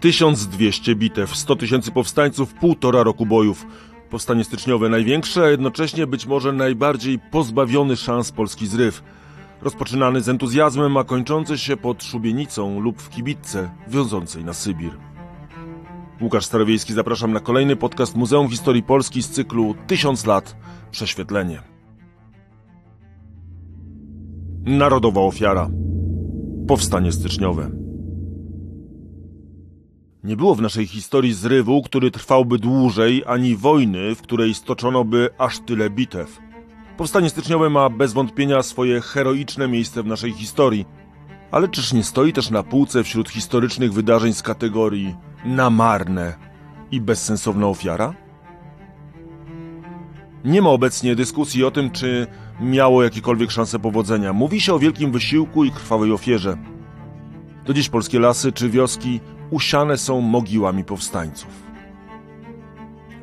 1200 bitew, 100 tysięcy powstańców, półtora roku bojów. Powstanie styczniowe największe, a jednocześnie być może najbardziej pozbawiony szans polski zryw. Rozpoczynany z entuzjazmem, a kończący się pod szubienicą lub w kibitce wiążącej na Sybir. Łukasz Starowiejski, zapraszam na kolejny podcast Muzeum Historii Polski z cyklu Tysiąc lat prześwietlenie. Narodowa ofiara. Powstanie styczniowe. Nie było w naszej historii zrywu, który trwałby dłużej, ani wojny, w której stoczono by aż tyle bitew. Powstanie styczniowe ma bez wątpienia swoje heroiczne miejsce w naszej historii. Ale czyż nie stoi też na półce wśród historycznych wydarzeń z kategorii namarne i bezsensowna ofiara? Nie ma obecnie dyskusji o tym, czy miało jakiekolwiek szanse powodzenia. Mówi się o wielkim wysiłku i krwawej ofierze. Do dziś polskie lasy czy wioski usiane są mogiłami powstańców.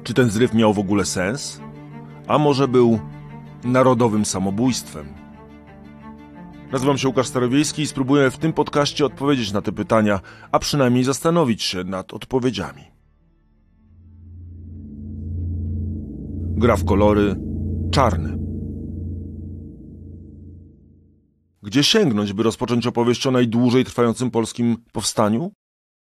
Czy ten zryw miał w ogóle sens? A może był narodowym samobójstwem? Nazywam się Łukasz Starowiejski i spróbuję w tym podcaście odpowiedzieć na te pytania, a przynajmniej zastanowić się nad odpowiedziami. Gra w kolory czarny. Gdzie sięgnąć, by rozpocząć opowieść o najdłużej trwającym polskim powstaniu?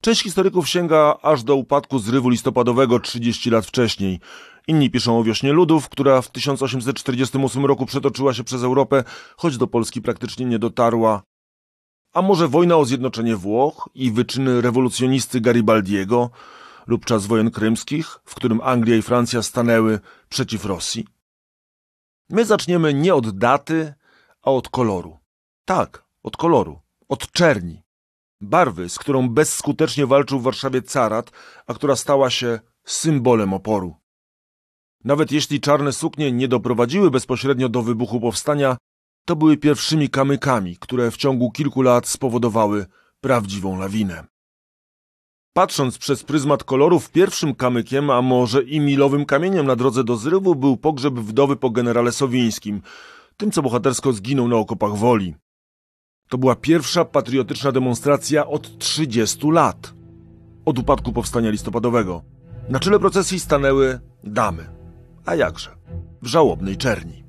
Część historyków sięga aż do upadku zrywu listopadowego 30 lat wcześniej. Inni piszą o wiośnie ludów, która w 1848 roku przetoczyła się przez Europę, choć do Polski praktycznie nie dotarła. A może wojna o zjednoczenie Włoch i wyczyny rewolucjonisty Garibaldiego lub czas wojen krymskich, w którym Anglia i Francja stanęły przeciw Rosji? My zaczniemy nie od daty, a od koloru. Tak, od koloru, od czerni. Barwy, z którą bezskutecznie walczył w Warszawie carat, a która stała się symbolem oporu. Nawet jeśli czarne suknie nie doprowadziły bezpośrednio do wybuchu powstania, to były pierwszymi kamykami, które w ciągu kilku lat spowodowały prawdziwą lawinę. Patrząc przez pryzmat kolorów, pierwszym kamykiem, a może i milowym kamieniem na drodze do zrywu był pogrzeb wdowy po generale Sowińskim, tym co bohatersko zginął na okopach Woli. To była pierwsza patriotyczna demonstracja od 30 lat. Od upadku powstania listopadowego. Na czele procesji stanęły damy. A jakże? W żałobnej czerni.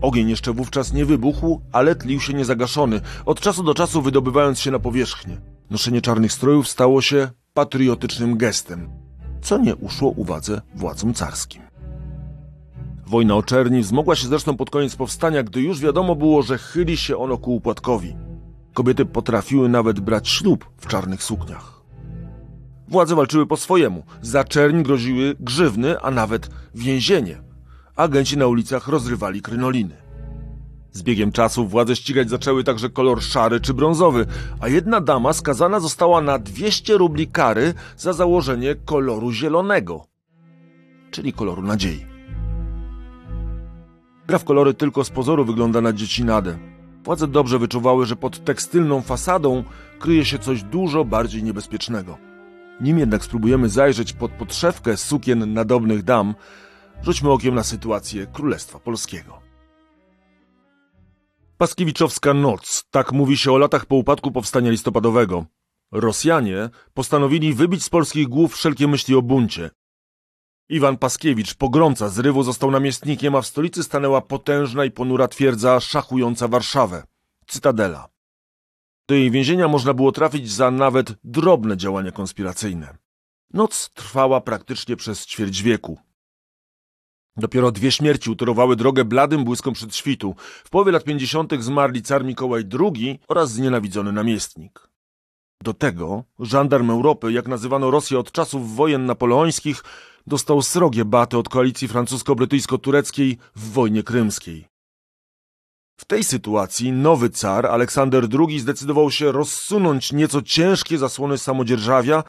Ogień jeszcze wówczas nie wybuchł, ale tlił się niezagaszony, od czasu do czasu wydobywając się na powierzchnię. Noszenie czarnych strojów stało się patriotycznym gestem, co nie uszło uwadze władzom carskim. Wojna o czerni wzmogła się zresztą pod koniec powstania, gdy już wiadomo było, że chyli się ono ku upłatkowi. Kobiety potrafiły nawet brać ślub w czarnych sukniach. Władze walczyły po swojemu. Za czerń groziły grzywny, a nawet więzienie. Agenci na ulicach rozrywali krynoliny. Z biegiem czasu władze ścigać zaczęły także kolor szary czy brązowy, a jedna dama skazana została na 200 rubli kary za założenie koloru zielonego, czyli koloru nadziei. Gra w kolory tylko z pozoru wygląda na dziecinadę. Władze dobrze wyczuwały, że pod tekstylną fasadą kryje się coś dużo bardziej niebezpiecznego. Nim jednak spróbujemy zajrzeć pod podszewkę sukien nadobnych dam, rzućmy okiem na sytuację Królestwa Polskiego. Paskiewiczowska noc, tak mówi się o latach po upadku powstania listopadowego. Rosjanie postanowili wybić z polskich głów wszelkie myśli o buncie. Iwan Paskiewicz, pogromca zrywu, został namiestnikiem, a w stolicy stanęła potężna i ponura twierdza szachująca Warszawę Cytadela. Do jej więzienia można było trafić za nawet drobne działania konspiracyjne. Noc trwała praktycznie przez ćwierć wieku. Dopiero dwie śmierci utorowały drogę bladym błyskom przed świtu. W połowie lat pięćdziesiątych zmarli car Mikołaj II oraz znienawidzony namiestnik. Do tego żandarm Europy, jak nazywano Rosję od czasów wojen napoleońskich, dostał srogie baty od koalicji francusko-brytyjsko-tureckiej w wojnie krymskiej. W tej sytuacji nowy car, Aleksander II, zdecydował się rozsunąć nieco ciężkie zasłony samodzierżawia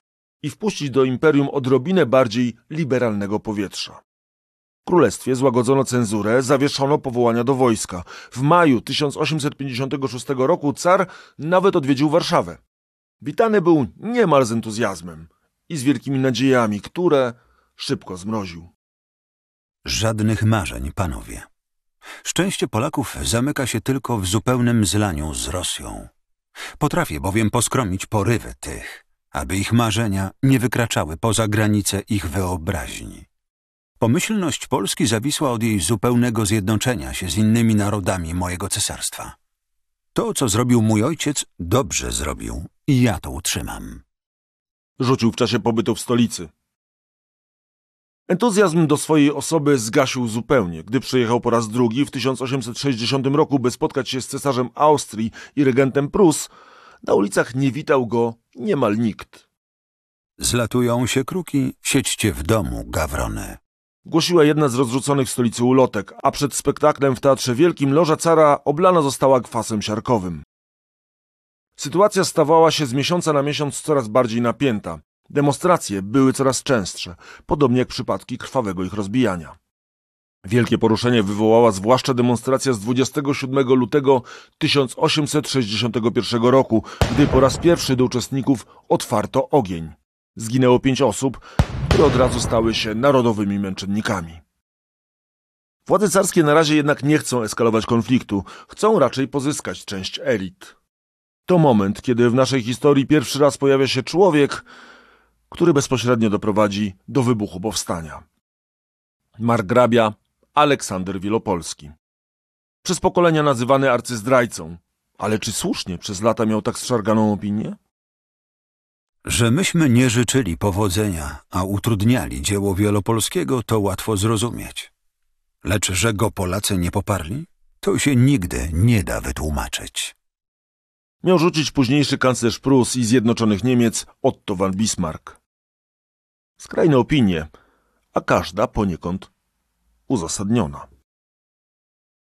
i wpuścić do imperium odrobinę bardziej liberalnego powietrza. W królestwie złagodzono cenzurę, zawieszono powołania do wojska. W maju 1856 roku car nawet odwiedził Warszawę. Witany był niemal z entuzjazmem i z wielkimi nadziejami, które szybko zmroził. Żadnych marzeń, panowie. Szczęście Polaków zamyka się tylko w zupełnym zlaniu z Rosją. Potrafię bowiem poskromić porywy tych, aby ich marzenia nie wykraczały poza granice ich wyobraźni. Pomyślność Polski zawisła od jej zupełnego zjednoczenia się z innymi narodami mojego cesarstwa. To, co zrobił mój ojciec, dobrze zrobił i ja to utrzymam. Rzucił w czasie pobytu w stolicy. Entuzjazm do swojej osoby zgasił zupełnie, gdy przyjechał po raz drugi w 1860 roku, by spotkać się z cesarzem Austrii i regentem Prus. Na ulicach nie witał go niemal nikt. Zlatują się kruki, siedźcie w domu, gawrony. Głosiła jedna z rozrzuconych w stolicy ulotek, a przed spektaklem w Teatrze Wielkim loża cara oblana została kwasem siarkowym. Sytuacja stawała się z miesiąca na miesiąc coraz bardziej napięta. Demonstracje były coraz częstsze, podobnie jak przypadki krwawego ich rozbijania. Wielkie poruszenie wywołała zwłaszcza demonstracja z 27 lutego 1861 roku, gdy po raz pierwszy do uczestników otwarto ogień. Zginęło pięć osób, które od razu stały się narodowymi męczennikami. Władze carskie na razie jednak nie chcą eskalować konfliktu, chcą raczej pozyskać część elit. To moment, kiedy w naszej historii pierwszy raz pojawia się człowiek, który bezpośrednio doprowadzi do wybuchu powstania. Margrabia Aleksander Wielopolski. Przez pokolenia nazywany arcyzdrajcą, ale czy słusznie przez lata miał tak zszarganą opinię? Że myśmy nie życzyli powodzenia, a utrudniali dzieło Wielopolskiego, to łatwo zrozumieć. Lecz że go Polacy nie poparli, to się nigdy nie da wytłumaczyć. Miał rzucić późniejszy kanclerz Prus i Zjednoczonych Niemiec Otto von Bismarck. Skrajne opinie, a każda poniekąd uzasadniona.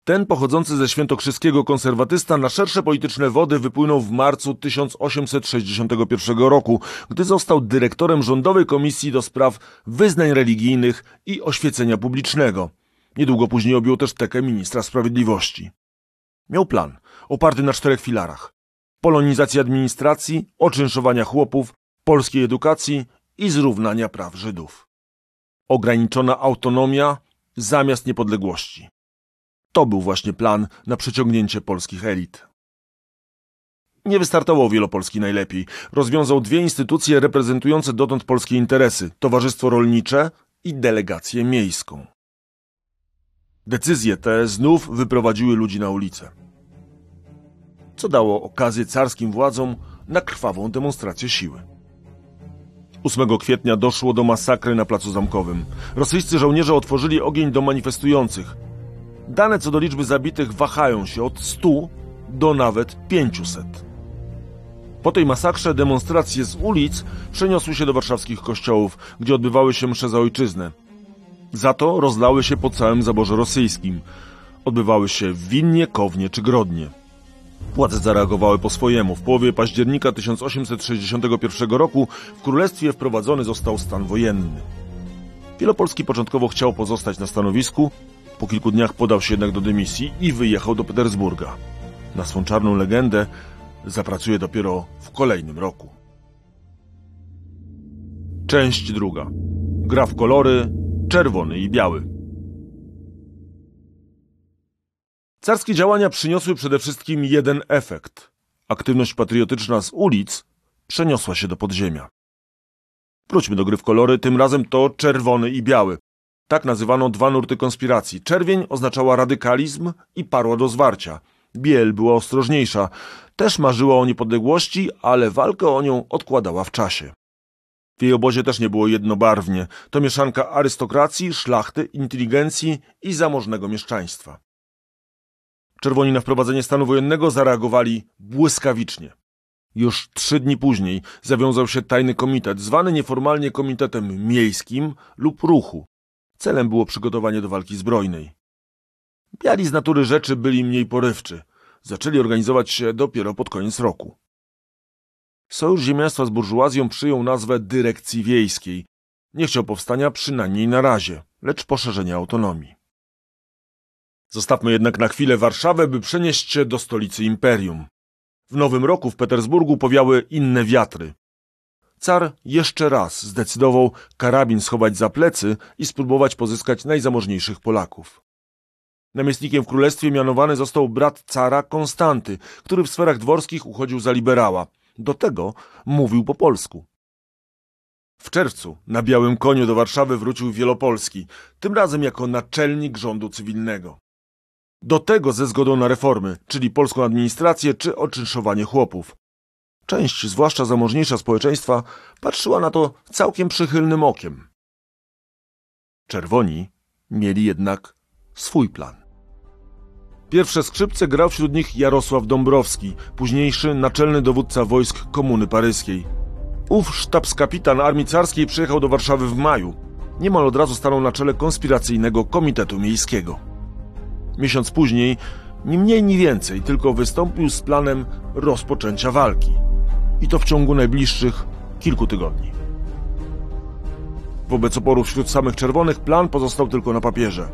Ten pochodzący ze świętokrzyskiego konserwatysta na szersze polityczne wody wypłynął w marcu 1861 roku, gdy został dyrektorem Rządowej Komisji do Spraw Wyznań Religijnych i Oświecenia Publicznego. Niedługo później objął też tekę ministra sprawiedliwości. Miał plan, oparty na czterech filarach. Polonizacji administracji, oczynszowania chłopów, polskiej edukacji i zrównania praw Żydów. Ograniczona autonomia zamiast niepodległości. To był właśnie plan na przeciągnięcie polskich elit. Nie wystartował Wielopolski najlepiej. Rozwiązał dwie instytucje reprezentujące dotąd polskie interesy Towarzystwo Rolnicze i Delegację Miejską. Decyzje te znów wyprowadziły ludzi na ulicę. Co dało okazję carskim władzom na krwawą demonstrację siły. 8 kwietnia doszło do masakry na Placu Zamkowym. Rosyjscy żołnierze otworzyli ogień do manifestujących. Dane co do liczby zabitych wahają się od 100 do nawet 500. Po tej masakrze demonstracje z ulic przeniosły się do warszawskich kościołów, gdzie odbywały się msze za ojczyznę. Za to rozlały się po całym zaborze rosyjskim. Odbywały się w Winnie, Kownie czy Grodnie. Władze zareagowały po swojemu. W połowie października 1861 roku w królestwie wprowadzony został stan wojenny. Wielopolski początkowo chciał pozostać na stanowisku, po kilku dniach podał się jednak do dymisji i wyjechał do Petersburga. Na swą czarną legendę zapracuje dopiero w kolejnym roku. Część druga. Gra w kolory czerwony i biały. Carskie działania przyniosły przede wszystkim jeden efekt. Aktywność patriotyczna z ulic przeniosła się do podziemia. Wróćmy do gry w kolory, tym razem to czerwony i biały. Tak nazywano dwa nurty konspiracji. Czerwień oznaczała radykalizm i parła do zwarcia. Biel była ostrożniejsza. Też marzyła o niepodległości, ale walkę o nią odkładała w czasie. W jej obozie też nie było jednobarwnie. To mieszanka arystokracji, szlachty, inteligencji i zamożnego mieszczaństwa. Czerwoni na wprowadzenie stanu wojennego zareagowali błyskawicznie. Już trzy dni później zawiązał się tajny komitet, zwany nieformalnie Komitetem Miejskim lub Ruchu. Celem było przygotowanie do walki zbrojnej. Biali z natury rzeczy byli mniej porywczy. Zaczęli organizować się dopiero pod koniec roku. Sojusz Ziemiaństwa z burżuazją przyjął nazwę Dyrekcji Wiejskiej. Nie chciał powstania przynajmniej na razie, lecz poszerzenia autonomii. Zostawmy jednak na chwilę Warszawę, by przenieść się do stolicy imperium. W nowym roku w Petersburgu powiały inne wiatry. Car jeszcze raz zdecydował karabin schować za plecy i spróbować pozyskać najzamożniejszych Polaków. Namiestnikiem w królestwie mianowany został brat cara Konstanty, który w sferach dworskich uchodził za liberała. Do tego mówił po polsku. W czerwcu na białym koniu do Warszawy wrócił Wielopolski, tym razem jako naczelnik rządu cywilnego. Do tego ze zgodą na reformy, czyli polską administrację czy oczynszowanie chłopów. Część, zwłaszcza zamożniejsza społeczeństwa, patrzyła na to całkiem przychylnym okiem. Czerwoni mieli jednak swój plan. Pierwsze skrzypce grał wśród nich Jarosław Dąbrowski, późniejszy naczelny dowódca wojsk Komuny Paryskiej. Ów sztabskapitan armii carskiej przyjechał do Warszawy w maju. Niemal od razu stanął na czele konspiracyjnego Komitetu Miejskiego. Miesiąc później, ni mniej ni więcej, tylko wystąpił z planem rozpoczęcia walki. I to w ciągu najbliższych kilku tygodni. Wobec oporu wśród samych czerwonych plan pozostał tylko na papierze.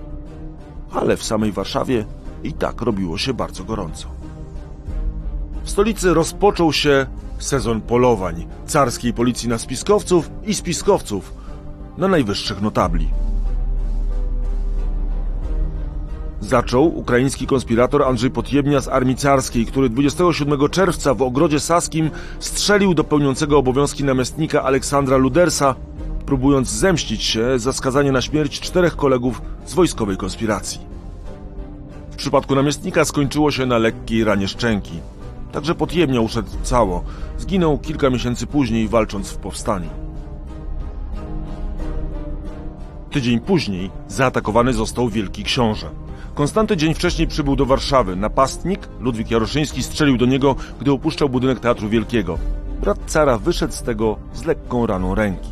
Ale w samej Warszawie i tak robiło się bardzo gorąco. W stolicy rozpoczął się sezon polowań carskiej policji na spiskowców i spiskowców na najwyższych notabli. Zaczął ukraiński konspirator Andrzej Podjebnia z armii carskiej, który 27 czerwca w ogrodzie saskim strzelił do pełniącego obowiązki namiestnika Aleksandra Ludersa, próbując zemścić się za skazanie na śmierć czterech kolegów z wojskowej konspiracji. W przypadku namiestnika skończyło się na lekkiej ranie szczęki. Także Podjebnia uszedł cało. Zginął kilka miesięcy później, walcząc w powstaniu. Tydzień później zaatakowany został Wielki Książę. Konstanty dzień wcześniej przybył do Warszawy. Napastnik, Ludwik Jaroszyński, strzelił do niego, gdy opuszczał budynek Teatru Wielkiego. Brat cara wyszedł z tego z lekką raną ręki.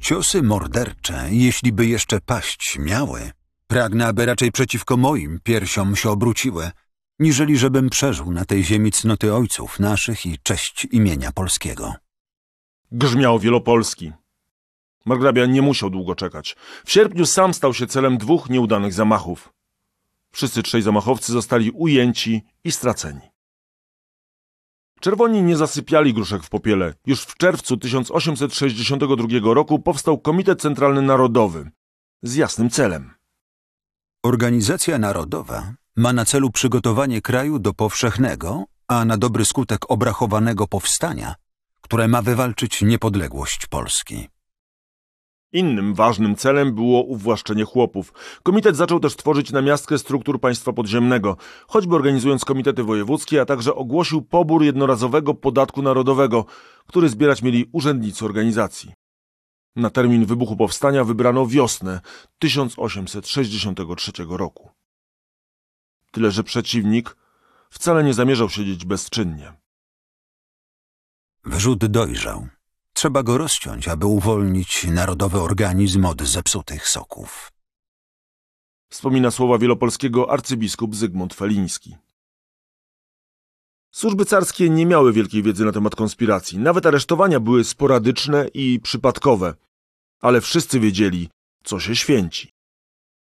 Ciosy mordercze, jeśli by jeszcze paść miały, pragnę, aby raczej przeciwko moim piersiom się obróciły, niżeli żebym przeżył na tej ziemi cnoty ojców naszych i cześć imienia polskiego. Grzmiał Wielopolski. Margrabia nie musiał długo czekać. W sierpniu sam stał się celem dwóch nieudanych zamachów. Wszyscy trzej zamachowcy zostali ujęci i straceni. Czerwoni nie zasypiali gruszek w popiele. Już w czerwcu 1862 roku powstał Komitet Centralny Narodowy z jasnym celem. Organizacja narodowa ma na celu przygotowanie kraju do powszechnego, a na dobry skutek obrachowanego powstania, które ma wywalczyć niepodległość Polski. Innym ważnym celem było uwłaszczenie chłopów. Komitet zaczął też tworzyć namiastkę struktur państwa podziemnego, choćby organizując komitety wojewódzkie, a także ogłosił pobór jednorazowego podatku narodowego, który zbierać mieli urzędnicy organizacji. Na termin wybuchu powstania wybrano wiosnę 1863 roku. Tyle, że przeciwnik wcale nie zamierzał siedzieć bezczynnie. Wrzód dojrzał. Trzeba go rozciąć, aby uwolnić narodowy organizm od zepsutych soków. Wspomina słowa wielopolskiego arcybiskup Zygmunt Feliński. Służby carskie nie miały wielkiej wiedzy na temat konspiracji. Nawet aresztowania były sporadyczne i przypadkowe. Ale wszyscy wiedzieli, co się święci.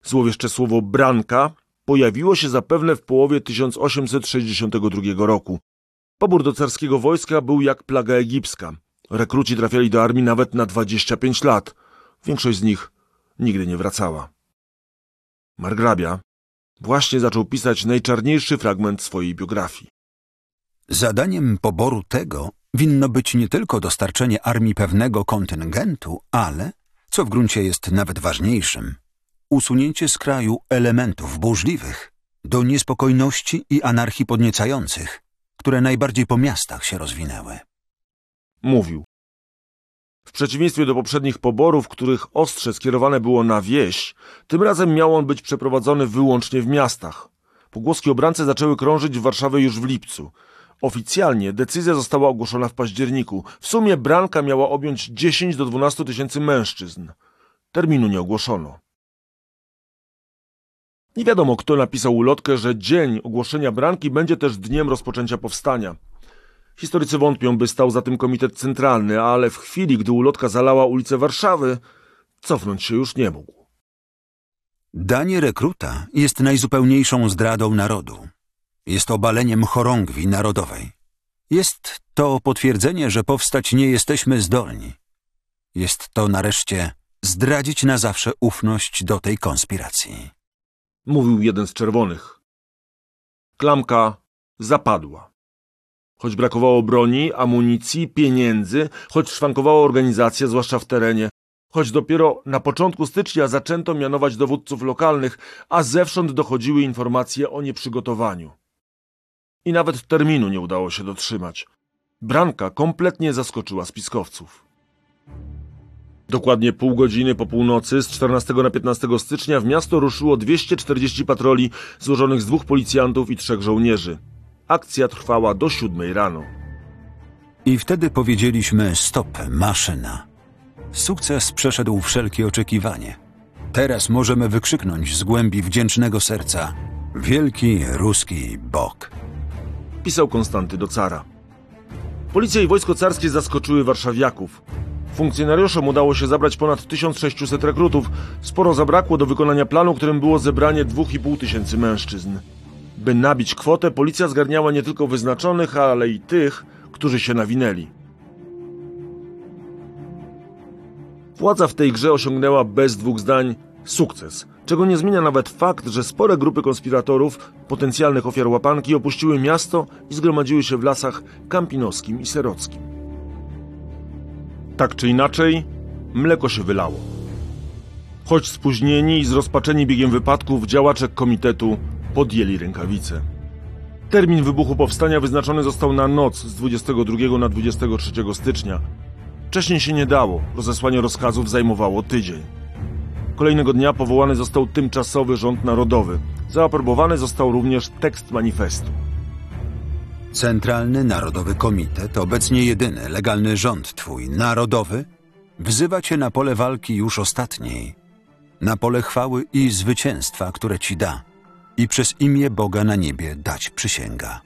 Złowieszcze słowo branka pojawiło się zapewne w połowie 1862 roku. Pobór do carskiego wojska był jak plaga egipska. Rekruci trafiali do armii nawet na 25 lat. Większość z nich nigdy nie wracała. Margrabia właśnie zaczął pisać najczarniejszy fragment swojej biografii. Zadaniem poboru tego winno być nie tylko dostarczenie armii pewnego kontyngentu, ale, co w gruncie jest nawet ważniejszym, usunięcie z kraju elementów burzliwych, do niespokojności i anarchii podniecających, które najbardziej po miastach się rozwinęły. Mówił. W przeciwieństwie do poprzednich poborów, których ostrze skierowane było na wieś, tym razem miał on być przeprowadzony wyłącznie w miastach. Pogłoski o brance zaczęły krążyć w Warszawie już w lipcu. Oficjalnie decyzja została ogłoszona w październiku. W sumie branka miała objąć 10 do 12 tysięcy mężczyzn. Terminu nie ogłoszono. Nie wiadomo, kto napisał ulotkę, że dzień ogłoszenia branki będzie też dniem rozpoczęcia powstania. Historycy wątpią, by stał za tym komitet centralny, ale w chwili, gdy ulotka zalała ulicę Warszawy, cofnąć się już nie mógł. Danie rekruta jest najzupełniejszą zdradą narodu. Jest obaleniem chorągwi narodowej. Jest to potwierdzenie, że powstać nie jesteśmy zdolni. Jest to nareszcie zdradzić na zawsze ufność do tej konspiracji. Mówił jeden z czerwonych. Klamka zapadła. Choć brakowało broni, amunicji, pieniędzy, choć szwankowała organizacja, zwłaszcza w terenie, choć dopiero na początku stycznia zaczęto mianować dowódców lokalnych, a zewsząd dochodziły informacje o nieprzygotowaniu. I nawet terminu nie udało się dotrzymać. Branka kompletnie zaskoczyła spiskowców. Dokładnie pół godziny po północy z 14 na 15 stycznia w miasto ruszyło 240 patroli złożonych z dwóch policjantów i trzech żołnierzy. Akcja trwała do siódmej rano. I wtedy powiedzieliśmy stop, maszyna. Sukces przeszedł wszelkie oczekiwanie. Teraz możemy wykrzyknąć z głębi wdzięcznego serca Wielki Ruski Bok. Pisał Konstanty do cara. Policja i wojsko carskie zaskoczyły warszawiaków. Funkcjonariuszom udało się zabrać ponad 1600 rekrutów. Sporo zabrakło do wykonania planu, którym było zebranie 2,5 tysięcy mężczyzn. By nabić kwotę, policja zgarniała nie tylko wyznaczonych, ale i tych, którzy się nawinęli. Władza w tej grze osiągnęła bez dwóch zdań sukces, czego nie zmienia nawet fakt, że spore grupy konspiratorów, potencjalnych ofiar łapanki, opuściły miasto i zgromadziły się w lasach kampinowskim i serockim. Tak czy inaczej, mleko się wylało. Choć spóźnieni i zrozpaczeni biegiem wypadków, działacze komitetu podjęli rękawice. Termin wybuchu powstania wyznaczony został na noc z 22 na 23 stycznia. Wcześniej się nie dało, rozesłanie rozkazów zajmowało tydzień. Kolejnego dnia powołany został tymczasowy rząd narodowy. Zaaprobowany został również tekst manifestu. Centralny Narodowy Komitet, obecnie jedyny legalny rząd twój, narodowy, wzywa cię na pole walki już ostatniej. Na pole chwały i zwycięstwa, które ci da. I przez imię Boga na niebie dać przysięga.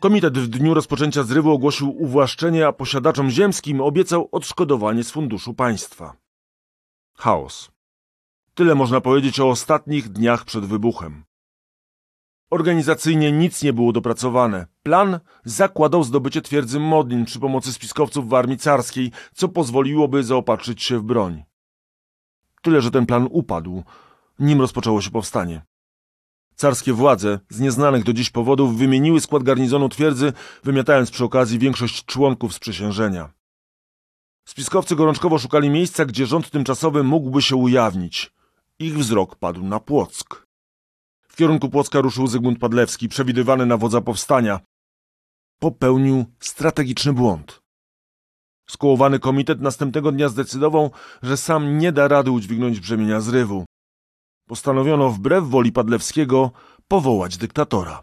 Komitet w dniu rozpoczęcia zrywu ogłosił uwłaszczenie, a posiadaczom ziemskim obiecał odszkodowanie z funduszu państwa. Chaos. Tyle można powiedzieć o ostatnich dniach przed wybuchem. Organizacyjnie nic nie było dopracowane. Plan zakładał zdobycie twierdzy Modlin przy pomocy spiskowców w armii carskiej, co pozwoliłoby zaopatrzyć się w broń. Tyle, że ten plan upadł, nim rozpoczęło się powstanie. Carskie władze, z nieznanych do dziś powodów, wymieniły skład garnizonu twierdzy, wymiatając przy okazji większość członków sprzysiężenia. Spiskowcy gorączkowo szukali miejsca, gdzie rząd tymczasowy mógłby się ujawnić. Ich wzrok padł na Płock. W kierunku Płocka ruszył Zygmunt Padlewski, przewidywany na wodza powstania. Popełnił strategiczny błąd. Skołowany komitet następnego dnia zdecydował, że sam nie da rady udźwignąć brzemienia zrywu. Postanowiono wbrew woli Padlewskiego powołać dyktatora.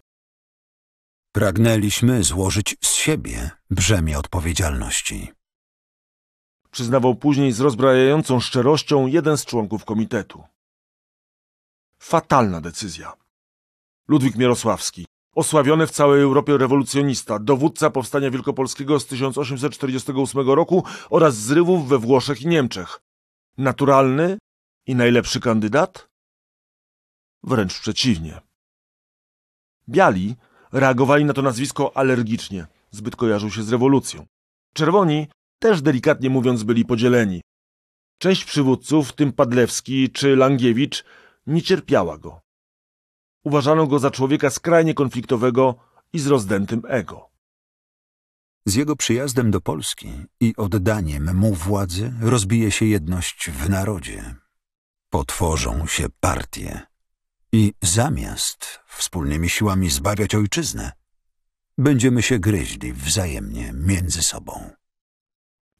Pragnęliśmy złożyć z siebie brzemię odpowiedzialności. Przyznawał później z rozbrajającą szczerością jeden z członków komitetu. Fatalna decyzja. Ludwik Mierosławski, osławiony w całej Europie rewolucjonista, dowódca powstania wielkopolskiego z 1848 roku oraz zrywów we Włoszech i Niemczech. Naturalny i najlepszy kandydat? Wręcz przeciwnie. Biali reagowali na to nazwisko alergicznie, zbyt kojarzył się z rewolucją. Czerwoni, też delikatnie mówiąc, byli podzieleni. Część przywódców, w tym Padlewski czy Langiewicz, nie cierpiała go. Uważano go za człowieka skrajnie konfliktowego i z rozdętym ego. Z jego przyjazdem do Polski i oddaniem mu władzy rozbije się jedność w narodzie. Potworzą się partie. I zamiast wspólnymi siłami zbawiać ojczyznę, będziemy się gryźli wzajemnie między sobą.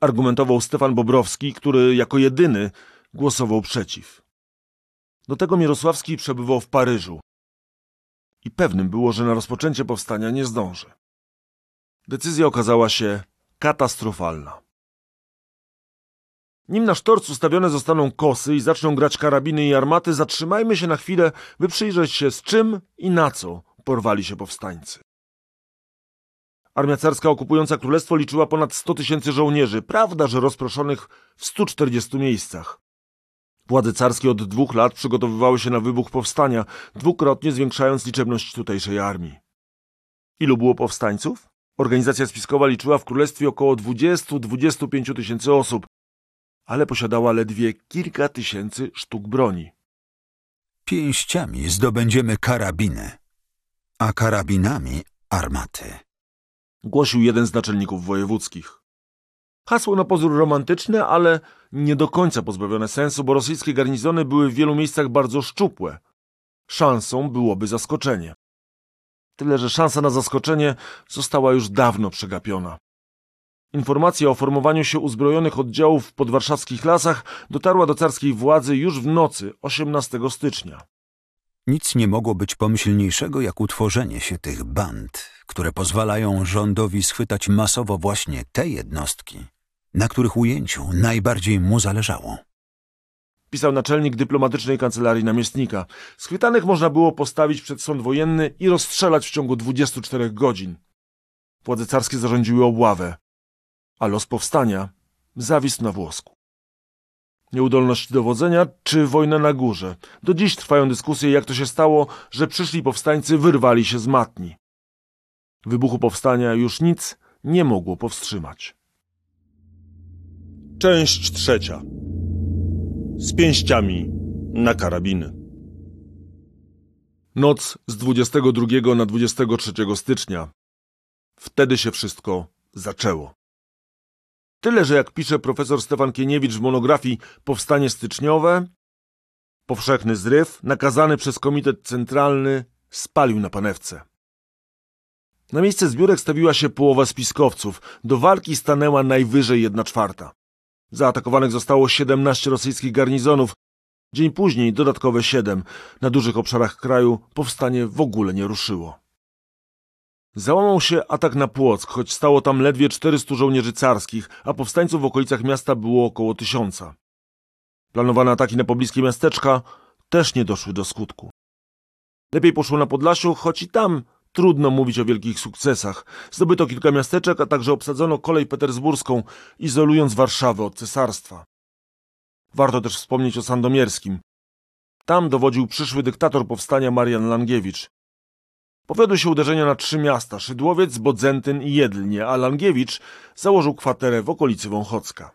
Argumentował Stefan Bobrowski, który jako jedyny głosował przeciw. Do tego Mirosławski przebywał w Paryżu. I pewnym było, że na rozpoczęcie powstania nie zdąży. Decyzja okazała się katastrofalna. Nim na sztorc ustawione zostaną kosy i zaczną grać karabiny i armaty, zatrzymajmy się na chwilę, by przyjrzeć się z czym i na co porwali się powstańcy. Armia carska okupująca królestwo liczyła ponad 100 tysięcy żołnierzy, prawda, że rozproszonych w 140 miejscach. Władze carskie od dwóch lat przygotowywały się na wybuch powstania, dwukrotnie zwiększając liczebność tutejszej armii. Ilu było powstańców? Organizacja spiskowa liczyła w królestwie około 20-25 tysięcy osób, ale posiadała ledwie kilka tysięcy sztuk broni. Pięściami zdobędziemy karabiny, a karabinami armaty. Głosił jeden z naczelników wojewódzkich. Hasło na pozór romantyczne, ale nie do końca pozbawione sensu, bo rosyjskie garnizony były w wielu miejscach bardzo szczupłe. Szansą byłoby zaskoczenie. Tyle, że szansa na zaskoczenie została już dawno przegapiona. Informacja o formowaniu się uzbrojonych oddziałów w podwarszawskich lasach dotarła do carskiej władzy już w nocy 18 stycznia. Nic nie mogło być pomyślniejszego jak utworzenie się tych band, które pozwalają rządowi schwytać masowo właśnie te jednostki, na których ujęciu najbardziej mu zależało. Pisał naczelnik dyplomatycznej kancelarii namiestnika. Schwytanych można było postawić przed sąd wojenny i rozstrzelać w ciągu 24 godzin. Władze carskie zarządziły obławę, a los powstania zawisł na włosku. Nieudolność dowodzenia czy wojna na górze. Do dziś trwają dyskusje, jak to się stało, że przyszli powstańcy wyrwali się z matni. Wybuchu powstania już nic nie mogło powstrzymać. Część trzecia. Z pięściami na karabiny. Noc z 22 na 23 stycznia. Wtedy się wszystko zaczęło. Tyle, że jak pisze profesor Stefan Kieniewicz w monografii Powstanie styczniowe, powszechny zryw, nakazany przez Komitet Centralny, spalił na panewce. Na miejsce zbiórek stawiła się połowa spiskowców. Do walki stanęła najwyżej jedna czwarta. Zaatakowanych zostało 17 rosyjskich garnizonów. Dzień później dodatkowe 7. Na dużych obszarach kraju powstanie w ogóle nie ruszyło. Załamał się atak na Płock, choć stało tam ledwie 400 żołnierzy carskich, a powstańców w okolicach miasta było około tysiąca. Planowane ataki na pobliskie miasteczka też nie doszły do skutku. Lepiej poszło na Podlasiu, choć i tam trudno mówić o wielkich sukcesach. Zdobyto kilka miasteczek, a także obsadzono kolej petersburską, izolując Warszawę od cesarstwa. Warto też wspomnieć o Sandomierskim. Tam dowodził przyszły dyktator powstania Marian Langiewicz. Powiodły się uderzenia na trzy miasta, Szydłowiec, Bodzentyn i Jedlnie, a Langiewicz założył kwaterę w okolicy Wąchocka.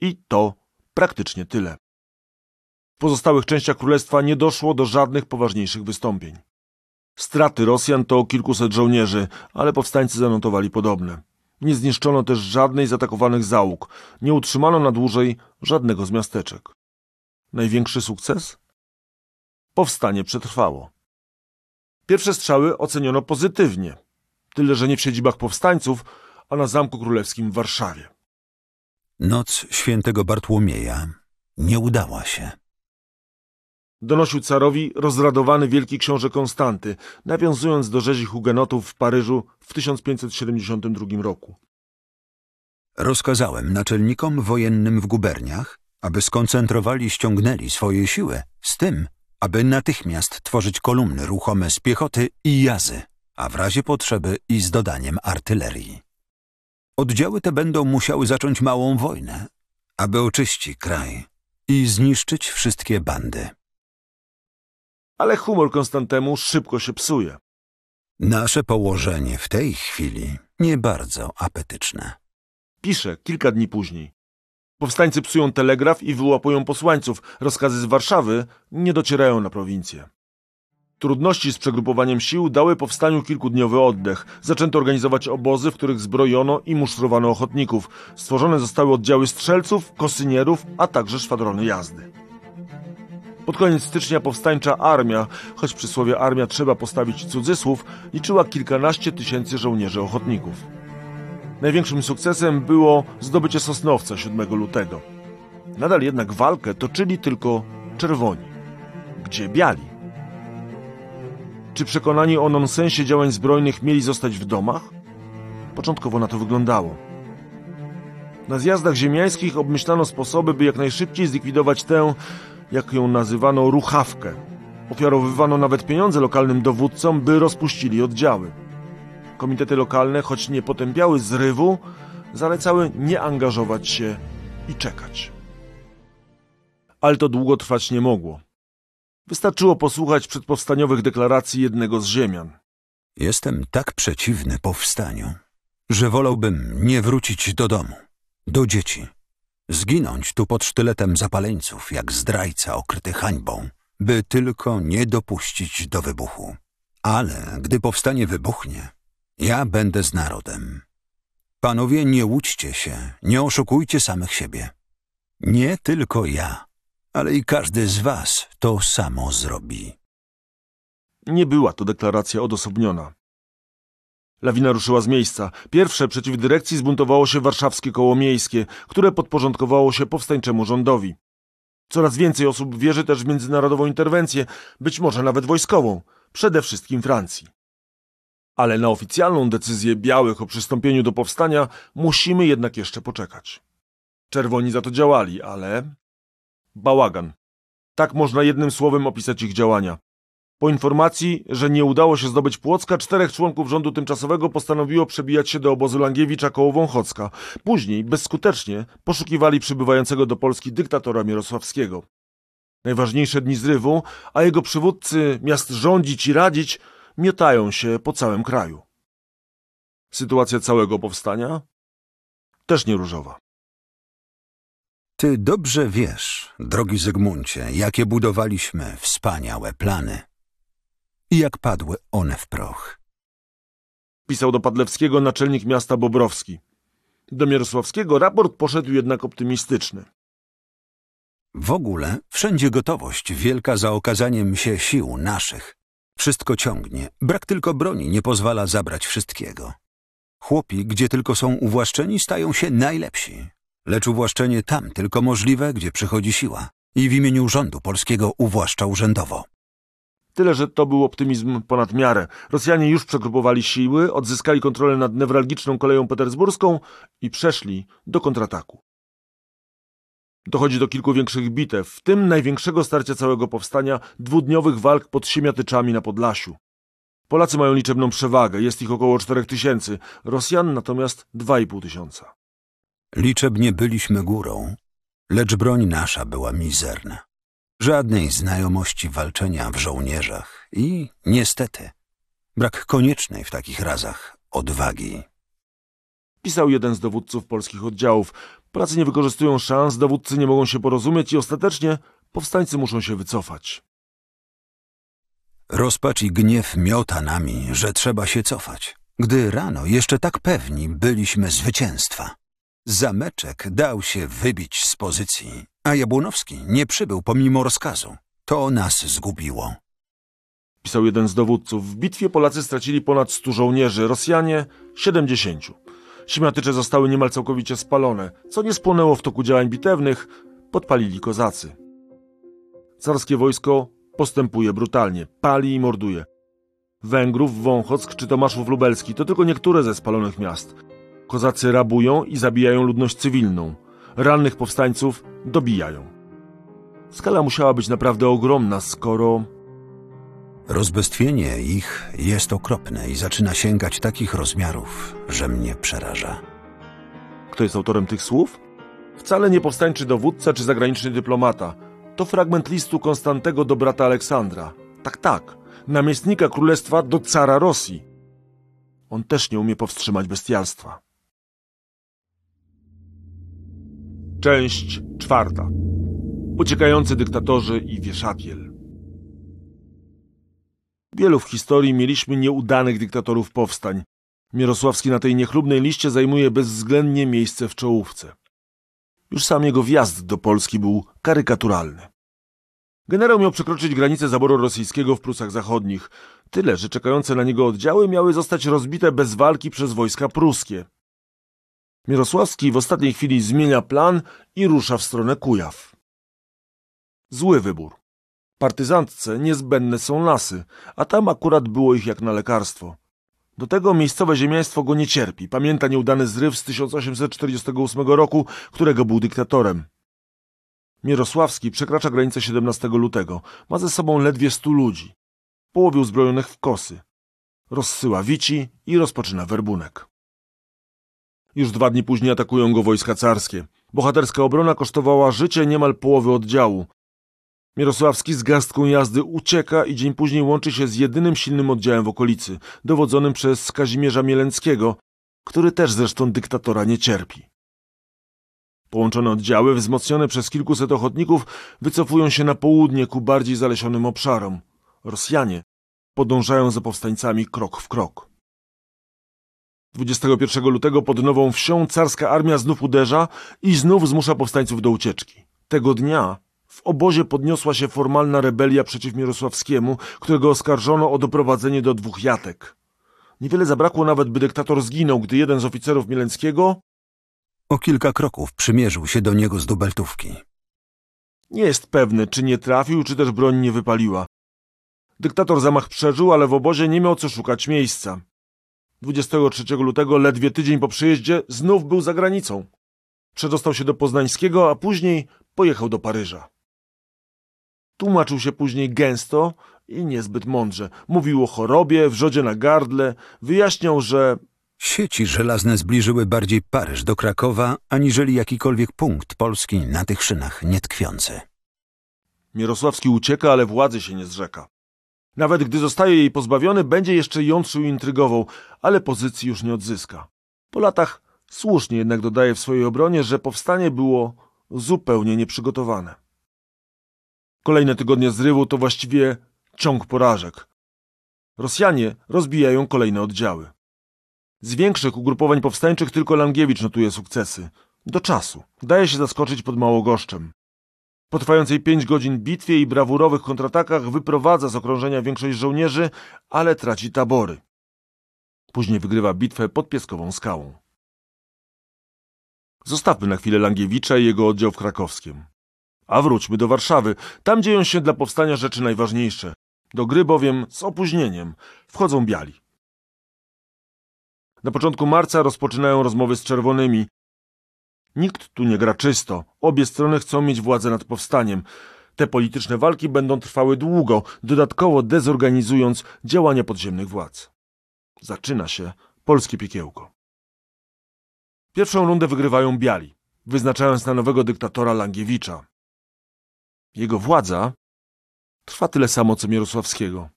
I to praktycznie tyle. W pozostałych częściach królestwa nie doszło do żadnych poważniejszych wystąpień. Straty Rosjan to kilkuset żołnierzy, ale powstańcy zanotowali podobne. Nie zniszczono też żadnej z atakowanych załóg, nie utrzymano na dłużej żadnego z miasteczek. Największy sukces? Powstanie przetrwało. Pierwsze strzały oceniono pozytywnie, tyle że nie w siedzibach powstańców, a na Zamku Królewskim w Warszawie. Noc świętego Bartłomieja nie udała się. Donosił carowi rozradowany wielki książę Konstanty, nawiązując do rzezi hugenotów w Paryżu w 1572 roku. Rozkazałem naczelnikom wojennym w guberniach, aby skoncentrowali, ściągnęli swoje siły z tym, aby natychmiast tworzyć kolumny ruchome z piechoty i jazy, a w razie potrzeby i z dodaniem artylerii. Oddziały te będą musiały zacząć małą wojnę, aby oczyścić kraj i zniszczyć wszystkie bandy. Ale humor Konstantemu szybko się psuje. Nasze położenie w tej chwili nie bardzo apetyczne. Pisze kilka dni później. Powstańcy psują telegraf i wyłapują posłańców. Rozkazy z Warszawy nie docierają na prowincję. Trudności z przegrupowaniem sił dały powstaniu kilkudniowy oddech. Zaczęto organizować obozy, w których zbrojono i musztrowano ochotników. Stworzone zostały oddziały strzelców, kosynierów, a także szwadrony jazdy. Pod koniec stycznia powstańcza armia, choć przy słowie armia trzeba postawić cudzysłów, liczyła kilkanaście tysięcy żołnierzy ochotników. Największym sukcesem było zdobycie Sosnowca 7 lutego. Nadal jednak walkę toczyli tylko czerwoni. Gdzie biali? Czy przekonani o nonsensie działań zbrojnych mieli zostać w domach? Początkowo na to wyglądało. Na zjazdach ziemiańskich obmyślano sposoby, by jak najszybciej zlikwidować tę, jak ją nazywano, ruchawkę. Ofiarowywano nawet pieniądze lokalnym dowódcom, by rozpuścili oddziały. Komitety lokalne, choć nie potępiały zrywu, zalecały nie angażować się i czekać. Ale to długo trwać nie mogło. Wystarczyło posłuchać przedpowstaniowych deklaracji jednego z ziemian. Jestem tak przeciwny powstaniu, że wolałbym nie wrócić do domu, do dzieci, zginąć tu pod sztyletem zapaleńców, jak zdrajca okryty hańbą, by tylko nie dopuścić do wybuchu. Ale gdy powstanie wybuchnie, Ja będę z narodem. Panowie, nie łudźcie się, nie oszukujcie samych siebie. Nie tylko ja, ale i każdy z was to samo zrobi. Nie była to deklaracja odosobniona. Lawina ruszyła z miejsca. Pierwsze przeciw dyrekcji zbuntowało się warszawskie koło miejskie, które podporządkowało się powstańczemu rządowi. Coraz więcej osób wierzy też w międzynarodową interwencję, być może nawet wojskową, przede wszystkim Francji. Ale na oficjalną decyzję białych o przystąpieniu do powstania musimy jednak jeszcze poczekać. Czerwoni za to działali, ale... Bałagan. Tak można jednym słowem opisać ich działania. Po informacji, że nie udało się zdobyć Płocka, czterech członków rządu tymczasowego postanowiło przebijać się do obozu Langiewicza koło Wąchocka. Później, bezskutecznie, poszukiwali przybywającego do Polski dyktatora Mirosławskiego. Najważniejsze dni zrywu, a jego przywódcy, miast rządzić i radzić, miotają się po całym kraju. Sytuacja całego powstania? Też nie różowa. Ty dobrze wiesz, drogi Zygmuncie, jakie budowaliśmy wspaniałe plany. I jak padły one w proch. Pisał do Padlewskiego naczelnik miasta Bobrowski. Do Mirosławskiego raport poszedł jednak optymistyczny. W ogóle wszędzie gotowość wielka za okazaniem się sił naszych. Wszystko ciągnie, brak tylko broni nie pozwala zabrać wszystkiego. Chłopi, gdzie tylko są uwłaszczeni, stają się najlepsi. Lecz uwłaszczenie tam tylko możliwe, gdzie przychodzi siła. I w imieniu rządu polskiego uwłaszcza urzędowo. Tyle, że to był optymizm ponad miarę. Rosjanie już przegrupowali siły, odzyskali kontrolę nad newralgiczną koleją petersburską i przeszli do kontrataku. Dochodzi do kilku większych bitew, w tym największego starcia całego powstania, dwudniowych walk pod Siemiatyczami na Podlasiu. Polacy mają liczebną przewagę, jest ich około 4 tysięcy, Rosjan natomiast 2,5 tysiąca. Liczebnie byliśmy górą, lecz broń nasza była mizerna. Żadnej znajomości walczenia w żołnierzach i, niestety, brak koniecznej w takich razach odwagi. Pisał jeden z dowódców polskich oddziałów. Polacy nie wykorzystują szans, dowódcy nie mogą się porozumieć i ostatecznie powstańcy muszą się wycofać. Rozpacz i gniew miota nami, że trzeba się cofać, gdy rano jeszcze tak pewni byliśmy zwycięstwa. Zameczek dał się wybić z pozycji, a Jabłonowski nie przybył pomimo rozkazu. To nas zgubiło. Pisał jeden z dowódców. W bitwie Polacy stracili ponad 100 żołnierzy, Rosjanie 70. Siemiatycze zostały niemal całkowicie spalone, co nie spłonęło w toku działań bitewnych, podpalili kozacy. Carskie wojsko postępuje brutalnie, pali i morduje. Węgrów, Wąchock czy Tomaszów Lubelski to tylko niektóre ze spalonych miast. Kozacy rabują i zabijają ludność cywilną. Rannych powstańców dobijają. Skala musiała być naprawdę ogromna, skoro... Rozbestwienie ich jest okropne i zaczyna sięgać takich rozmiarów, że mnie przeraża. Kto jest autorem tych słów? Wcale nie powstańczy dowódca czy zagraniczny dyplomata. To fragment listu Konstantego do brata Aleksandra. Tak, tak. Namiestnika królestwa do cara Rosji. On też nie umie powstrzymać bestialstwa. Część czwarta. Uciekający dyktatorzy i wieszapiel. Wielu w historii mieliśmy nieudanych dyktatorów powstań. Mirosławski na tej niechlubnej liście zajmuje bezwzględnie miejsce w czołówce. Już sam jego wjazd do Polski był karykaturalny. Generał miał przekroczyć granicę zaboru rosyjskiego w Prusach Zachodnich. Tyle, że czekające na niego oddziały miały zostać rozbite bez walki przez wojska pruskie. Mirosławski w ostatniej chwili zmienia plan i rusza w stronę Kujaw. Zły wybór. Partyzantce niezbędne są lasy, a tam akurat było ich jak na lekarstwo. Do tego miejscowe ziemiaństwo go nie cierpi. Pamięta nieudany zryw z 1848 roku, którego był dyktatorem. Mirosławski przekracza granicę 17 lutego. Ma ze sobą ledwie stu ludzi. Połowie uzbrojonych w kosy. Rozsyła wici i rozpoczyna werbunek. Już dwa dni później atakują go wojska carskie. Bohaterska obrona kosztowała życie niemal połowy oddziału. Mirosławski z garstką jazdy ucieka i dzień później łączy się z jedynym silnym oddziałem w okolicy, dowodzonym przez Kazimierza Mielenckiego, który też zresztą dyktatora nie cierpi. Połączone oddziały, wzmocnione przez kilkuset ochotników, wycofują się na południe ku bardziej zalesionym obszarom. Rosjanie podążają za powstańcami krok w krok. 21 lutego pod Nową Wsią carska armia znów uderza i znów zmusza powstańców do ucieczki. Tego dnia w obozie podniosła się formalna rebelia przeciw Mirosławskiemu, którego oskarżono o doprowadzenie do dwóch jatek. Niewiele zabrakło nawet, by dyktator zginął, gdy jeden z oficerów Mielenckiego O kilka kroków przymierzył się do niego z dubeltówki. nie jest pewny, czy nie trafił, czy też broń nie wypaliła. Dyktator zamach przeżył, ale w obozie nie miał co szukać miejsca. 23 lutego, ledwie tydzień po przyjeździe, znów był za granicą. Przedostał się do Poznańskiego, a później pojechał do Paryża. Tłumaczył się później gęsto i niezbyt mądrze. Mówił o chorobie, wrzodzie na gardle, wyjaśniał, że Sieci żelazne zbliżyły bardziej Paryż do Krakowa, aniżeli jakikolwiek punkt Polski na tych szynach nietkwiący. Mirosławski ucieka, ale władzy się nie zrzeka. Nawet gdy zostaje jej pozbawiony, będzie jeszcze jątrzył i intrygował, ale pozycji już nie odzyska. Po latach słusznie jednak dodaje w swojej obronie, że powstanie było zupełnie nieprzygotowane. Kolejne tygodnie zrywu to właściwie ciąg porażek. Rosjanie rozbijają kolejne oddziały. Z większych ugrupowań powstańczych tylko Langiewicz notuje sukcesy. Do czasu. Daje się zaskoczyć pod Małogoszczem. Po trwającej pięć godzin bitwie i brawurowych kontratakach wyprowadza z okrążenia większość żołnierzy, ale traci tabory. Później wygrywa bitwę pod Pieskową Skałą. Zostawmy na chwilę Langiewicza i jego oddział w Krakowskiem. A wróćmy do Warszawy. Tam dzieją się dla powstania rzeczy najważniejsze. Do gry bowiem z opóźnieniem wchodzą biali. Na początku marca rozpoczynają rozmowy z czerwonymi. Nikt tu nie gra czysto. Obie strony chcą mieć władzę nad powstaniem. Te polityczne walki będą trwały długo, dodatkowo dezorganizując działania podziemnych władz. Zaczyna się polskie piekiełko. Pierwszą rundę wygrywają biali, wyznaczając na nowego dyktatora Langiewicza. Jego władza trwa tyle samo co Mirosławskiego.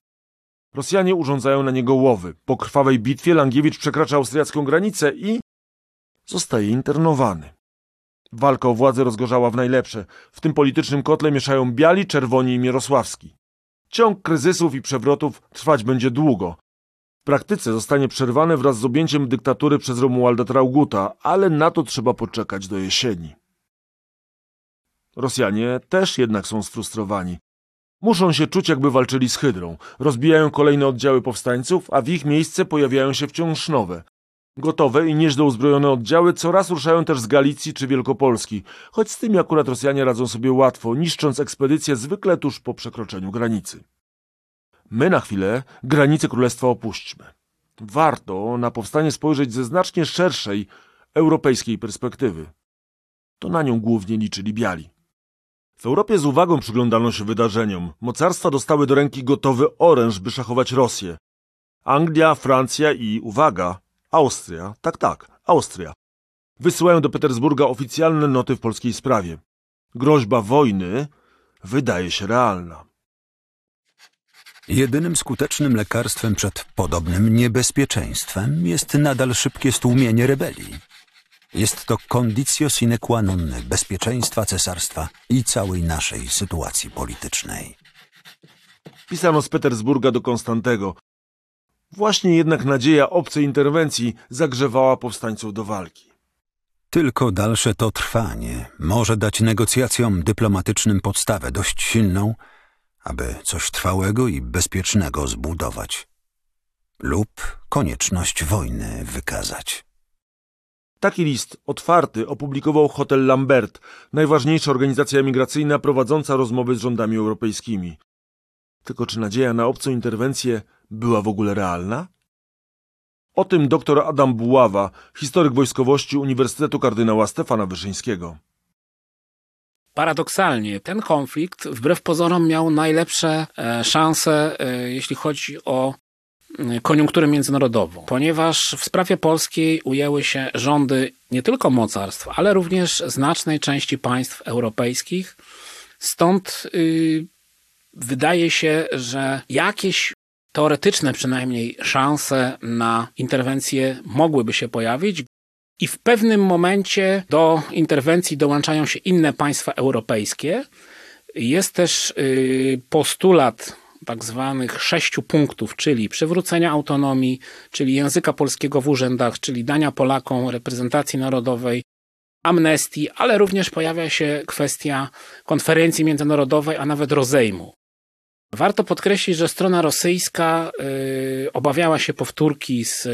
Rosjanie urządzają na niego łowy. Po krwawej bitwie Langiewicz przekracza austriacką granicę i zostaje internowany. Walka o władzę rozgorzała w najlepsze. W tym politycznym kotle mieszają biali, czerwoni i Mirosławski. Ciąg kryzysów i przewrotów trwać będzie długo. W praktyce zostanie przerwany wraz z objęciem dyktatury przez Romualda Trauguta, ale na to trzeba poczekać do jesieni. Rosjanie też jednak są sfrustrowani. Muszą się czuć, jakby walczyli z hydrą. Rozbijają kolejne oddziały powstańców, a w ich miejsce pojawiają się wciąż nowe. Gotowe i nieźle uzbrojone oddziały coraz ruszają też z Galicji czy Wielkopolski, choć z tymi akurat Rosjanie radzą sobie łatwo, niszcząc ekspedycje zwykle tuż po przekroczeniu granicy. My na chwilę granicę królestwa opuśćmy. Warto na powstanie spojrzeć ze znacznie szerszej, europejskiej perspektywy. To na nią głównie liczyli biali. W Europie z uwagą przyglądano się wydarzeniom. Mocarstwa dostały do ręki gotowy oręż, by szachować Rosję. Anglia, Francja i, uwaga, Austria, tak, tak, Austria, wysyłają do Petersburga oficjalne noty w polskiej sprawie. Groźba wojny wydaje się realna. Jedynym skutecznym lekarstwem przed podobnym niebezpieczeństwem jest nadal szybkie stłumienie rebelii. Jest to conditio sine qua non bezpieczeństwa cesarstwa i całej naszej sytuacji politycznej. Pisano z Petersburga do Konstantego. Właśnie jednak nadzieja obcej interwencji zagrzewała powstańców do walki. Tylko dalsze to trwanie może dać negocjacjom dyplomatycznym podstawę dość silną, aby coś trwałego i bezpiecznego zbudować lub konieczność wojny wykazać. Taki list otwarty opublikował Hotel Lambert, najważniejsza organizacja emigracyjna prowadząca rozmowy z rządami europejskimi. Tylko czy nadzieja na obcą interwencję była w ogóle realna? O tym dr Adam Buława, historyk wojskowości Uniwersytetu kardynała Stefana Wyszyńskiego. Paradoksalnie ten konflikt wbrew pozorom miał najlepsze e, szanse, e, jeśli chodzi o koniunkturę międzynarodową, ponieważ w sprawie polskiej ujęły się rządy nie tylko mocarstw, ale również znacznej części państw europejskich. Stąd y, wydaje się, że jakieś teoretyczne przynajmniej szanse na interwencję mogłyby się pojawić. I w pewnym momencie do interwencji dołączają się inne państwa europejskie. Jest też y, postulat tak zwanych sześciu punktów, czyli przywrócenia autonomii, czyli języka polskiego w urzędach, czyli dania Polakom reprezentacji narodowej, amnestii, ale również pojawia się kwestia konferencji międzynarodowej, a nawet rozejmu. Warto podkreślić, że strona rosyjska y, obawiała się powtórki z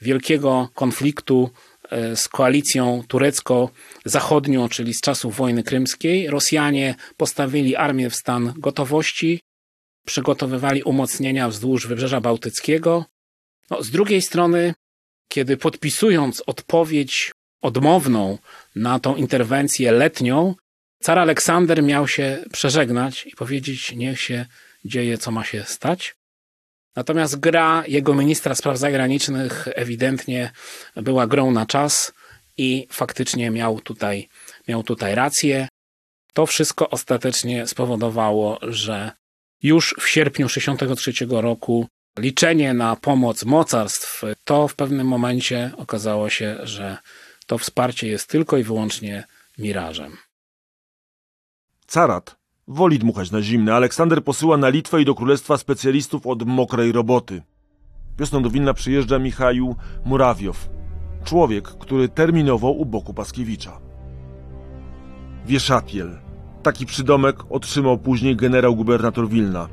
wielkiego konfliktu y, z koalicją turecko-zachodnią, czyli z czasów wojny krymskiej. Rosjanie postawili armię w stan gotowości, przygotowywali umocnienia wzdłuż Wybrzeża Bałtyckiego. No, z drugiej strony, kiedy podpisując odpowiedź odmowną na tą interwencję letnią, car Aleksander miał się przeżegnać i powiedzieć: Niech się dzieje, co ma się stać. Natomiast gra jego ministra spraw zagranicznych ewidentnie była grą na czas i faktycznie miał tutaj, miał tutaj rację. To wszystko ostatecznie spowodowało, że już w sierpniu 1963 roku liczenie na pomoc mocarstw, to w pewnym momencie okazało się, że to wsparcie jest tylko i wyłącznie mirażem. Carat woli dmuchać na zimne. Aleksander posyła na Litwę i do królestwa specjalistów od mokrej roboty. Wiosną do Wilna przyjeżdża Michał Murawiow, człowiek, który terminował u boku Paskiewicza. Wieszapiel. Taki przydomek otrzymał później generał gubernator Wilna.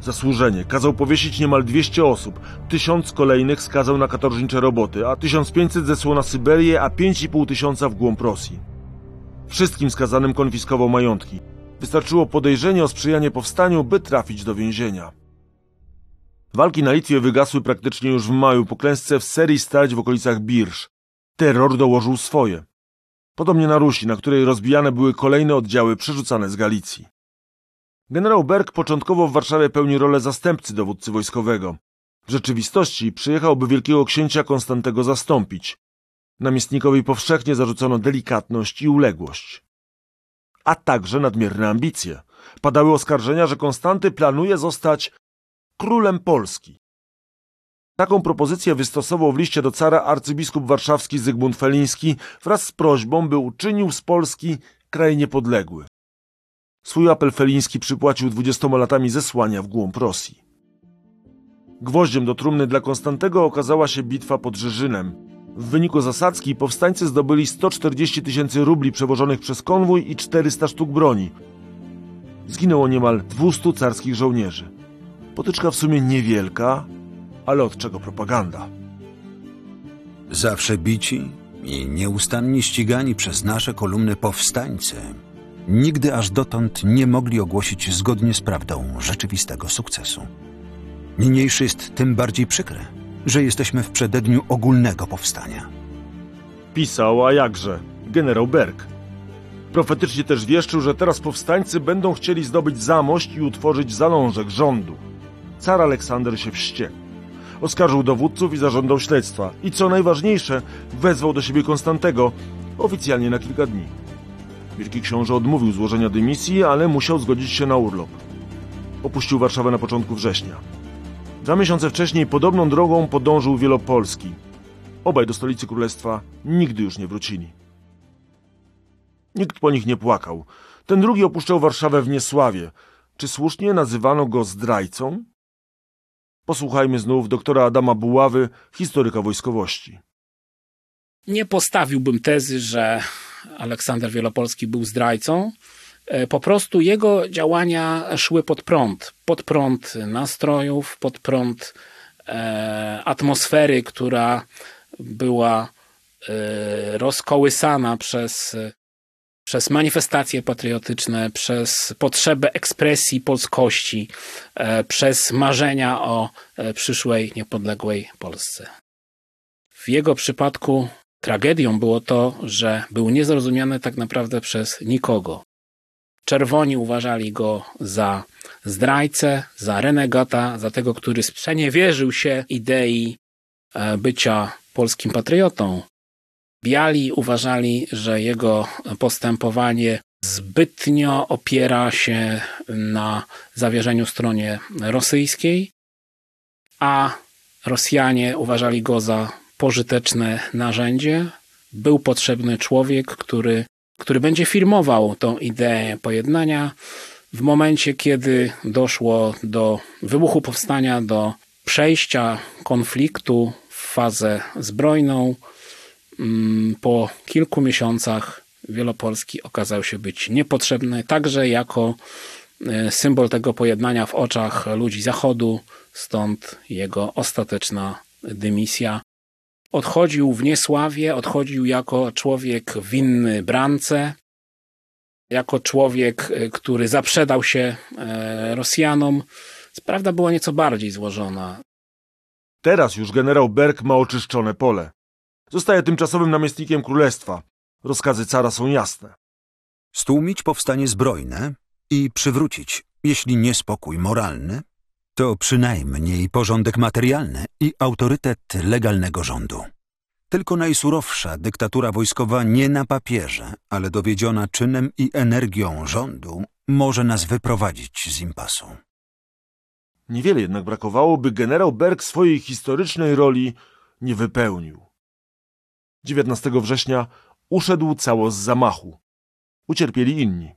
Zasłużenie. Kazał powiesić niemal 200 osób, tysiąc kolejnych skazał na katorżnicze roboty, a 1500 zesłał na Syberię, a 5,5 tysiąca w głąb Rosji. Wszystkim skazanym konfiskował majątki. Wystarczyło podejrzenie o sprzyjanie powstaniu, by trafić do więzienia. Walki na Litwie wygasły praktycznie już w maju po klęsce w serii stać w okolicach Birsz. Terror dołożył swoje. Podobnie na Rusi, na której rozbijane były kolejne oddziały przerzucane z Galicji. Generał Berg początkowo w Warszawie pełni rolę zastępcy dowódcy wojskowego. W rzeczywistości przyjechałby wielkiego księcia Konstantego zastąpić. Namiestnikowi powszechnie zarzucono delikatność i uległość. A także nadmierne ambicje. Padały oskarżenia, że Konstanty planuje zostać królem Polski. Taką propozycję wystosował w liście do cara arcybiskup warszawski Zygmunt Feliński wraz z prośbą, by uczynił z Polski kraj niepodległy. Swój apel Feliński przypłacił dwudziestoma latami zesłania w głąb Rosji. Gwoździem do trumny dla Konstantego okazała się bitwa pod Żyżynem. W wyniku zasadzki powstańcy zdobyli 140 tysięcy rubli przewożonych przez konwój i 400 sztuk broni. Zginęło niemal 200 carskich żołnierzy. Potyczka w sumie niewielka, ale od czego propaganda? Zawsze bici i nieustannie ścigani przez nasze kolumny powstańcy nigdy aż dotąd nie mogli ogłosić zgodnie z prawdą rzeczywistego sukcesu. Niniejszy jest tym bardziej przykre, że jesteśmy w przededniu ogólnego powstania. Pisał, a jakże, generał Berg. Profetycznie też wieszczył, że teraz powstańcy będą chcieli zdobyć zamość i utworzyć zalążek rządu. Car Aleksander się wściekł. Oskarżył dowódców i zażądał śledztwa. I co najważniejsze, wezwał do siebie Konstantego, oficjalnie na kilka dni. Wielki książę odmówił złożenia dymisji, ale musiał zgodzić się na urlop. Opuścił Warszawę na początku września. Dwa miesiące wcześniej podobną drogą podążył Wielopolski. Obaj do stolicy królestwa nigdy już nie wrócili. Nikt po nich nie płakał. Ten drugi opuszczał Warszawę w niesławie. Czy słusznie nazywano go zdrajcą? Posłuchajmy znów doktora Adama Buławy, historyka wojskowości. Nie postawiłbym tezy, że Aleksander Wielopolski był zdrajcą. E, Po prostu jego działania szły pod prąd. Pod prąd nastrojów, pod prąd e, atmosfery, która była e, rozkołysana przez, przez manifestacje patriotyczne, przez potrzebę ekspresji polskości, e, przez marzenia o e, przyszłej, niepodległej Polsce. W jego przypadku tragedią było to, że był niezrozumiany tak naprawdę przez nikogo. Czerwoni uważali go za zdrajcę, za renegata, za tego, który sprzeniewierzył się idei e, bycia polskim patriotą. Biali uważali, że jego postępowanie zbytnio opiera się na zawierzeniu stronie rosyjskiej, a Rosjanie uważali go za pożyteczne narzędzie. Był potrzebny człowiek, który, który będzie firmował tą ideę pojednania. w momencie, kiedy doszło do wybuchu powstania, do przejścia konfliktu w fazę zbrojną, po kilku miesiącach Wielopolski okazał się być niepotrzebny, także jako e, symbol tego pojednania w oczach ludzi Zachodu, stąd jego ostateczna dymisja. Odchodził w niesławie, odchodził jako człowiek winny brance, jako człowiek, e, który zaprzedał się e, Rosjanom. Prawda była nieco bardziej złożona. Teraz już generał Berg ma oczyszczone pole. Zostaje tymczasowym namiestnikiem królestwa. Rozkazy cara są jasne. Stłumić powstanie zbrojne i przywrócić, jeśli nie spokój moralny, to przynajmniej porządek materialny i autorytet legalnego rządu. Tylko najsurowsza dyktatura wojskowa nie na papierze, ale dowiedziona czynem i energią rządu może nas wyprowadzić z impasu. Niewiele jednak brakowało, by generał Berg swojej historycznej roli nie wypełnił. 19 września uszedł cało z zamachu. Ucierpieli inni.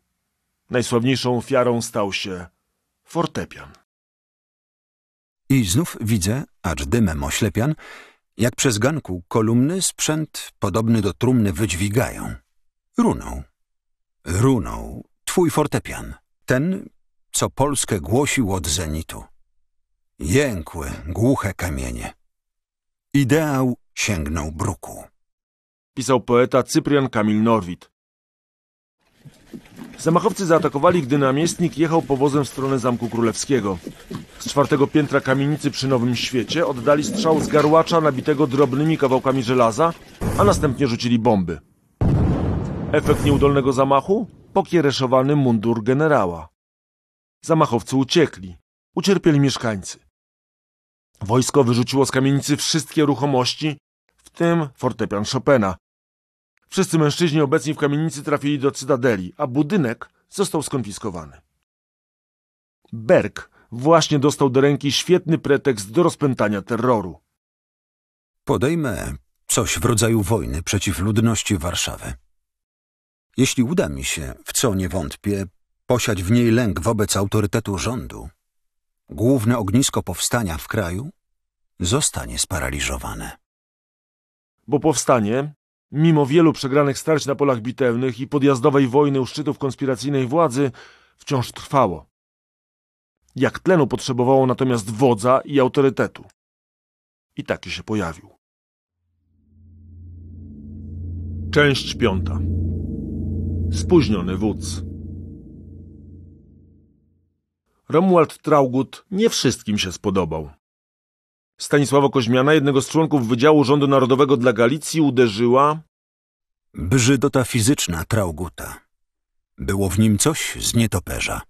Najsławniejszą ofiarą stał się fortepian. I znów widzę, acz dymem oślepian, jak przez ganku kolumny sprzęt podobny do trumny wydźwigają. Runą. Runął twój fortepian. Ten, co Polskę głosił od zenitu. Jękły, głuche kamienie. Ideał sięgnął bruku. Pisał poeta Cyprian Kamil Norwid. Zamachowcy zaatakowali, gdy namiestnik jechał powozem w stronę Zamku Królewskiego. Z czwartego piętra kamienicy przy Nowym Świecie oddali strzał z garłacza nabitego drobnymi kawałkami żelaza, a następnie rzucili bomby. Efekt nieudolnego zamachu? Pokiereszowany mundur generała. Zamachowcy uciekli. Ucierpieli mieszkańcy. Wojsko wyrzuciło z kamienicy wszystkie ruchomości, w tym fortepian Chopina. Wszyscy mężczyźni obecni w kamienicy trafili do cytadeli, a budynek został skonfiskowany. Berg właśnie dostał do ręki świetny pretekst do rozpętania terroru. Podejmę coś w rodzaju wojny przeciw ludności Warszawy. Jeśli uda mi się, w co nie wątpię, posiać w niej lęk wobec autorytetu rządu, główne ognisko powstania w kraju zostanie sparaliżowane. Bo powstanie, mimo wielu przegranych starć na polach bitewnych i podjazdowej wojny u szczytów konspiracyjnej władzy, wciąż trwało. Jak tlenu potrzebowało natomiast wodza i autorytetu. I taki się pojawił. Część piąta. Spóźniony wódz. Romuald Traugut nie wszystkim się spodobał. Stanisława Koźmiana, jednego z członków Wydziału Rządu Narodowego dla Galicji, uderzyła Brzydota fizyczna Trauguta. Było w nim coś z nietoperza.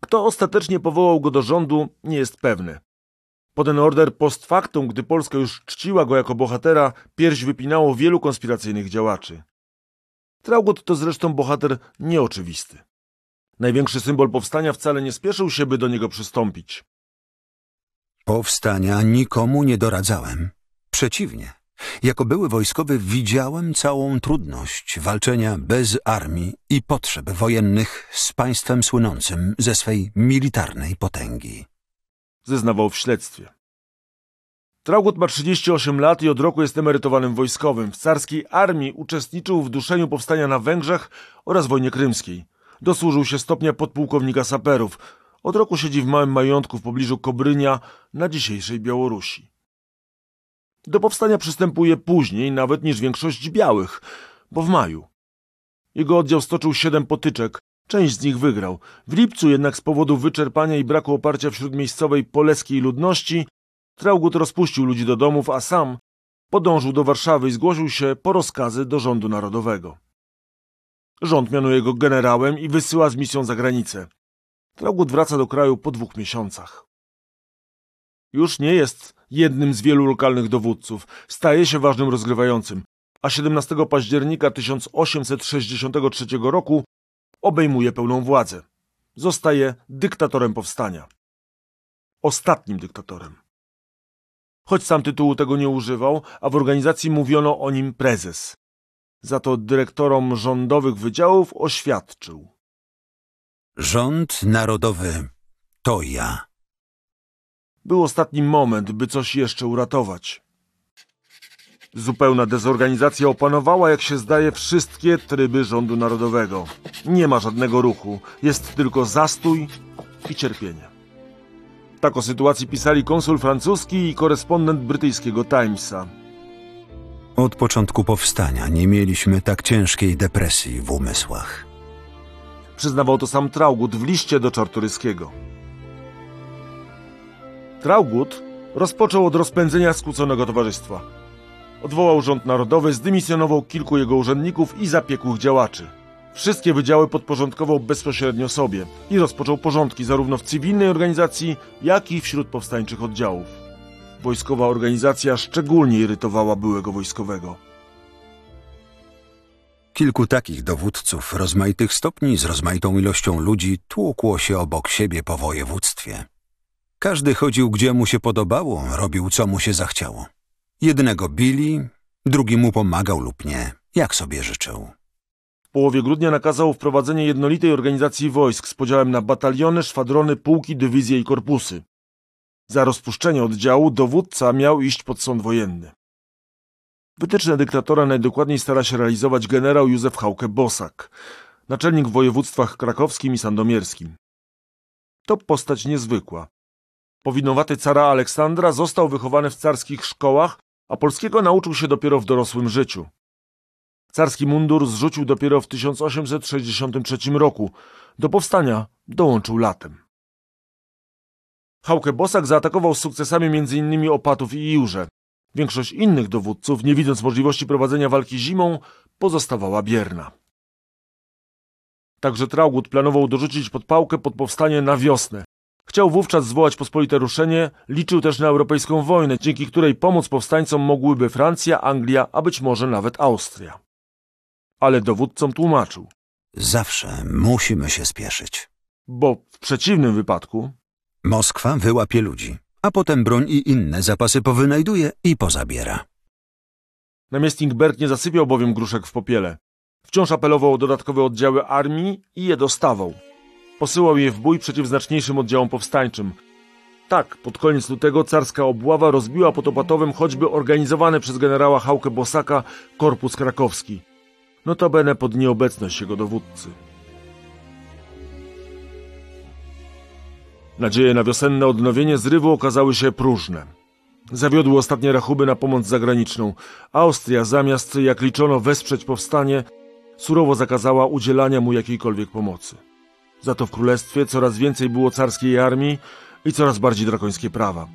Kto ostatecznie powołał go do rządu, nie jest pewny. Poden order post factum, gdy Polska już czciła go jako bohatera, pierś wypinało wielu konspiracyjnych działaczy. Traugut to zresztą bohater nieoczywisty. Największy symbol powstania wcale nie spieszył się, by do niego przystąpić. Powstania nikomu nie doradzałem. Przeciwnie, jako były wojskowy widziałem całą trudność walczenia bez armii i potrzeb wojennych z państwem słynącym ze swej militarnej potęgi. Zeznawał w śledztwie. Traugut ma 38 lat i od roku jest emerytowanym wojskowym. W carskiej armii uczestniczył w duszeniu powstania na Węgrzech oraz wojnie krymskiej. Dosłużył się stopnia podpułkownika saperów. Od roku siedzi w małym majątku w pobliżu Kobrynia na dzisiejszej Białorusi. Do powstania przystępuje później nawet niż większość białych, bo w maju. Jego oddział stoczył siedem potyczek, część z nich wygrał. W lipcu jednak z powodu wyczerpania i braku oparcia wśród miejscowej poleskiej ludności Traugut rozpuścił ludzi do domów, a sam podążył do Warszawy i zgłosił się po rozkazy do rządu narodowego. Rząd mianuje go generałem i wysyła z misją za granicę. Traugut wraca do kraju po dwóch miesiącach. Już nie jest jednym z wielu lokalnych dowódców, staje się ważnym rozgrywającym, a 17 października 1863 roku obejmuje pełną władzę. Zostaje dyktatorem powstania. Ostatnim dyktatorem. Choć sam tytułu tego nie używał, a w organizacji mówiono o nim prezes. Za to dyrektorom rządowych wydziałów oświadczył. Rząd narodowy to ja. Był ostatni moment, by coś jeszcze uratować. Zupełna dezorganizacja opanowała, jak się zdaje, wszystkie tryby rządu narodowego. Nie ma żadnego ruchu, jest tylko zastój i cierpienie. Tak o sytuacji pisali konsul francuski i korespondent brytyjskiego Timesa. Od początku powstania nie mieliśmy tak ciężkiej depresji w umysłach. Przyznawał to sam Traugut w liście do Czartoryskiego. Traugut rozpoczął od rozpędzenia skłóconego towarzystwa. Odwołał rząd narodowy, zdymisjonował kilku jego urzędników i zapiekłych działaczy. Wszystkie wydziały podporządkował bezpośrednio sobie i rozpoczął porządki zarówno w cywilnej organizacji, jak i wśród powstańczych oddziałów. Wojskowa organizacja szczególnie irytowała byłego wojskowego. Kilku takich dowódców rozmaitych stopni z rozmaitą ilością ludzi tłukło się obok siebie po województwie. Każdy chodził gdzie mu się podobało, robił co mu się zachciało. Jednego bili, drugi mu pomagał lub nie, jak sobie życzył. W połowie grudnia nakazał wprowadzenie jednolitej organizacji wojsk z podziałem na bataliony, szwadrony, pułki, dywizje i korpusy. Za rozpuszczenie oddziału dowódca miał iść pod sąd wojenny. Wytyczne dyktatora najdokładniej stara się realizować generał Józef Hauke-Bosak, naczelnik w województwach krakowskim i sandomierskim. To postać niezwykła. Powinowaty cara Aleksandra został wychowany w carskich szkołach, a polskiego nauczył się dopiero w dorosłym życiu. Carski mundur zrzucił dopiero w 1863 roku. Do powstania dołączył latem. Hauke Bosak zaatakował z sukcesami m.in. Opatów i Jurze. Większość innych dowódców, nie widząc możliwości prowadzenia walki zimą, pozostawała bierna. Także Traugut planował dorzucić podpałkę pod powstanie na wiosnę. Chciał wówczas zwołać pospolite ruszenie, liczył też na europejską wojnę, dzięki której pomóc powstańcom mogłyby Francja, Anglia, a być może nawet Austria. Ale dowódcom tłumaczył, Zawsze musimy się spieszyć. bo w przeciwnym wypadku Moskwa wyłapie ludzi, a potem broń i inne zapasy powynajduje i pozabiera. namiestnik Berg nie zasypiał bowiem gruszek w popiele. Wciąż apelował o dodatkowe oddziały armii i je dostawał. Posyłał je w bój przeciw znaczniejszym oddziałom powstańczym. Tak, pod koniec lutego carska obława rozbiła pod Opatowem choćby organizowany przez generała Hauke Bosaka korpus krakowski. Notabene pod nieobecność jego dowódcy. Nadzieje na wiosenne odnowienie zrywu okazały się próżne. Zawiodły ostatnie rachuby na pomoc zagraniczną. Austria, zamiast jak liczono wesprzeć powstanie, surowo zakazała udzielania mu jakiejkolwiek pomocy. Za to w królestwie coraz więcej było carskiej armii i coraz bardziej drakońskie prawa.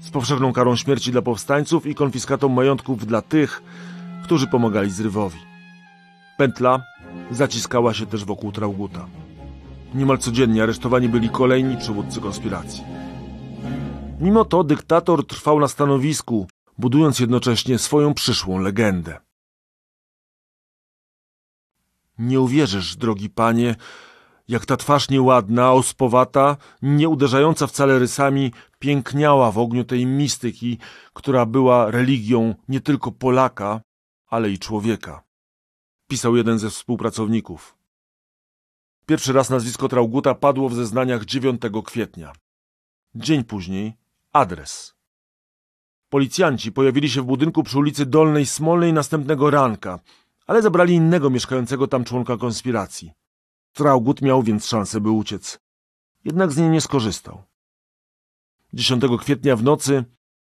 Z powszechną karą śmierci dla powstańców i konfiskatą majątków dla tych, którzy pomagali zrywowi. Pętla zaciskała się też wokół Trauguta. Niemal codziennie aresztowani byli kolejni przywódcy konspiracji. Mimo to dyktator trwał na stanowisku, budując jednocześnie swoją przyszłą legendę. Nie uwierzysz, drogi panie, jak ta twarz nieładna, ospowata, nie uderzająca wcale rysami, piękniała w ogniu tej mistyki, która była religią nie tylko Polaka, ale i człowieka. Pisał jeden ze współpracowników. Pierwszy raz nazwisko Trauguta padło w zeznaniach 9 kwietnia. Dzień później adres. Policjanci pojawili się w budynku przy ulicy Dolnej Smolnej następnego ranka, ale zabrali innego mieszkającego tam członka konspiracji. Traugut miał więc szansę, by uciec. Jednak z niej nie skorzystał. 10 kwietnia w nocy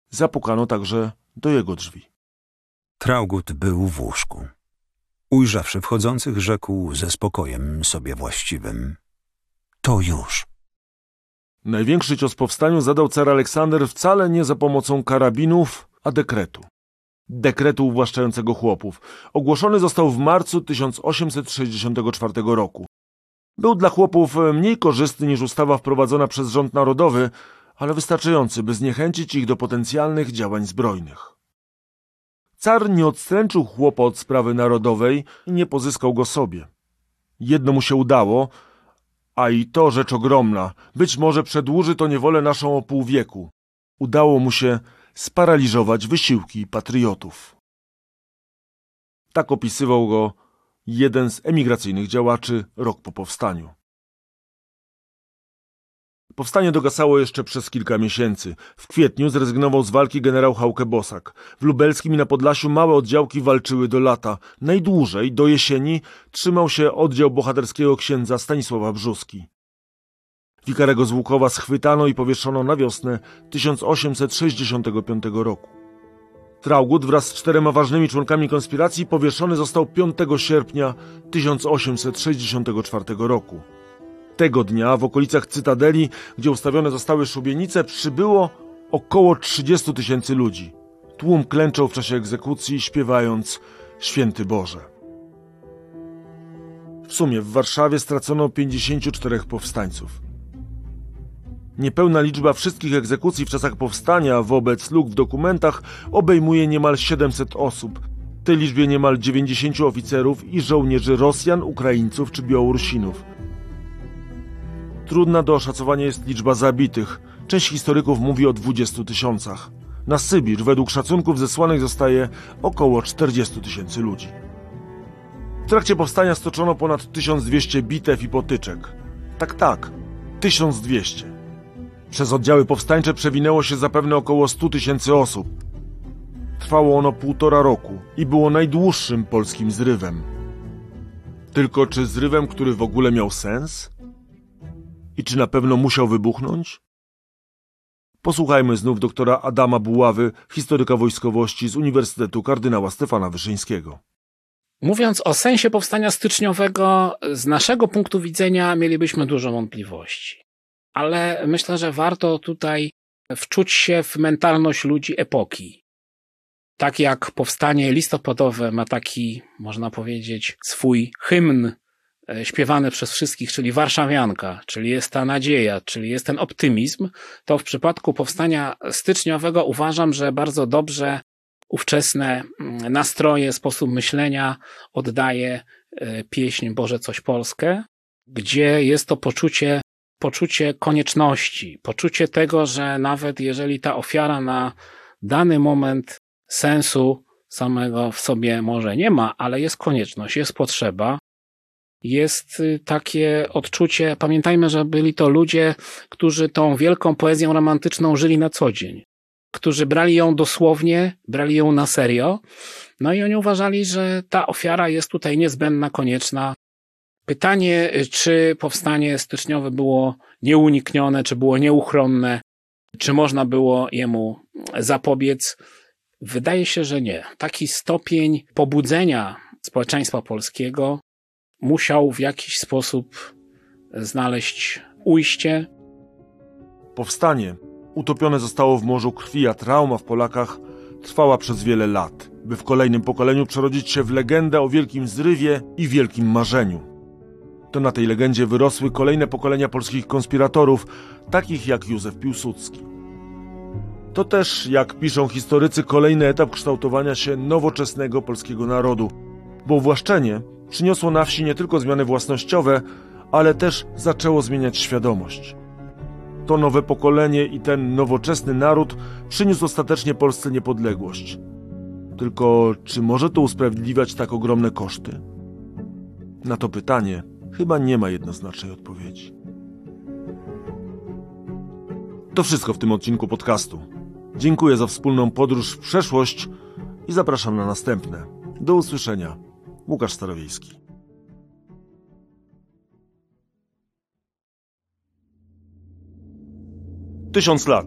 zapukano także do jego drzwi. Traugut był w łóżku. Ujrzawszy wchodzących, rzekł ze spokojem sobie właściwym. To już. Największy cios powstaniu zadał car Aleksander wcale nie za pomocą karabinów, a dekretu. Dekretu uwłaszczającego chłopów. Ogłoszony został w marcu 1864 roku. Był dla chłopów mniej korzystny niż ustawa wprowadzona przez rząd narodowy, ale wystarczający, by zniechęcić ich do potencjalnych działań zbrojnych. Car nie odstręczył chłopa od sprawy narodowej i nie pozyskał go sobie. Jedno mu się udało, a i to rzecz ogromna. Być może przedłuży to niewolę naszą o pół wieku. Udało mu się sparaliżować wysiłki patriotów. Tak opisywał go jeden z emigracyjnych działaczy rok po powstaniu. Powstanie dogasało jeszcze przez kilka miesięcy. W kwietniu zrezygnował z walki generał Hauke Bosak. W Lubelskim i na Podlasiu małe oddziałki walczyły do lata. Najdłużej, do jesieni, trzymał się oddział bohaterskiego księdza Stanisława Brzuski. Wikarego z Łukowa schwytano i powieszono na wiosnę 1865 roku. Traugut wraz z czterema ważnymi członkami konspiracji powieszony został 5 sierpnia 1864 roku. Tego dnia w okolicach Cytadeli, gdzie ustawione zostały szubienice, przybyło około 30 tysięcy ludzi. Tłum klęczał w czasie egzekucji, śpiewając Święty Boże. W sumie w Warszawie stracono 54 powstańców. Niepełna liczba wszystkich egzekucji w czasach powstania wobec luk w dokumentach obejmuje niemal 700 osób. W tej liczbie niemal 90 oficerów i żołnierzy Rosjan, Ukraińców czy Białorusinów. Trudna do oszacowania jest liczba zabitych. Część historyków mówi o 20 tysiącach. Na Sybir według szacunków zesłanych zostaje około 40 tysięcy ludzi. W trakcie powstania stoczono ponad 1200 bitew i potyczek. Tak, tak, 1200. Przez oddziały powstańcze przewinęło się zapewne około 100 tysięcy osób. Trwało ono półtora roku i było najdłuższym polskim zrywem. Tylko czy zrywem, który w ogóle miał sens? I czy na pewno musiał wybuchnąć? Posłuchajmy znów doktora Adama Buławy, historyka wojskowości z Uniwersytetu Kardynała Stefana Wyszyńskiego. Mówiąc o sensie powstania styczniowego, z naszego punktu widzenia mielibyśmy dużo wątpliwości. Ale myślę, że warto tutaj wczuć się w mentalność ludzi epoki. Tak jak powstanie listopadowe ma taki, można powiedzieć, swój hymn e, śpiewany przez wszystkich, czyli Warszawianka, czyli jest ta nadzieja, czyli jest ten optymizm, to w przypadku powstania styczniowego uważam, że bardzo dobrze ówczesne mm, nastroje, sposób myślenia oddaje e, pieśń Boże coś Polskę, gdzie jest to poczucie, poczucie konieczności, poczucie tego, że nawet jeżeli ta ofiara na dany moment sensu samego w sobie może nie ma, ale jest konieczność, jest potrzeba, jest y, takie odczucie, pamiętajmy, że byli to ludzie, którzy tą wielką poezją romantyczną żyli na co dzień którzy brali ją dosłownie, brali ją na serio. No i oni uważali, że ta ofiara jest tutaj niezbędna, konieczna. Pytanie, czy powstanie styczniowe było nieuniknione, czy było nieuchronne, czy można było jemu zapobiec? Wydaje się, że nie. Taki stopień pobudzenia społeczeństwa polskiego musiał w jakiś sposób znaleźć ujście. Powstanie utopione zostało w morzu krwi, a trauma w Polakach trwała przez wiele lat, by w kolejnym pokoleniu przerodzić się w legendę o wielkim zrywie i wielkim marzeniu. To na tej legendzie wyrosły kolejne pokolenia polskich konspiratorów, takich jak Józef Piłsudski. To też, jak piszą historycy, kolejny etap kształtowania się nowoczesnego polskiego narodu, bo uwłaszczenie przyniosło na wsi nie tylko zmiany własnościowe, ale też zaczęło zmieniać świadomość to nowe pokolenie i ten nowoczesny naród przyniósł ostatecznie Polsce niepodległość. Tylko czy może to usprawiedliwiać tak ogromne koszty? Na to pytanie chyba nie ma jednoznacznej odpowiedzi. To wszystko w tym odcinku podcastu. Dziękuję za wspólną podróż w przeszłość i zapraszam na następne. Do usłyszenia. Łukasz Starowiejski. Tysiąc lat.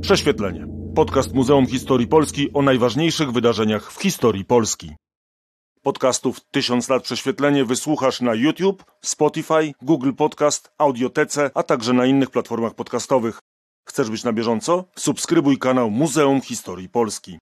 Prześwietlenie. Podcast Muzeum Historii Polski o najważniejszych wydarzeniach w historii Polski. Podcastów Tysiąc lat prześwietlenie wysłuchasz na YouTube, Spotify, Google Podcast, Audiotece, a także na innych platformach podcastowych. Chcesz być na bieżąco? Subskrybuj kanał Muzeum Historii Polski.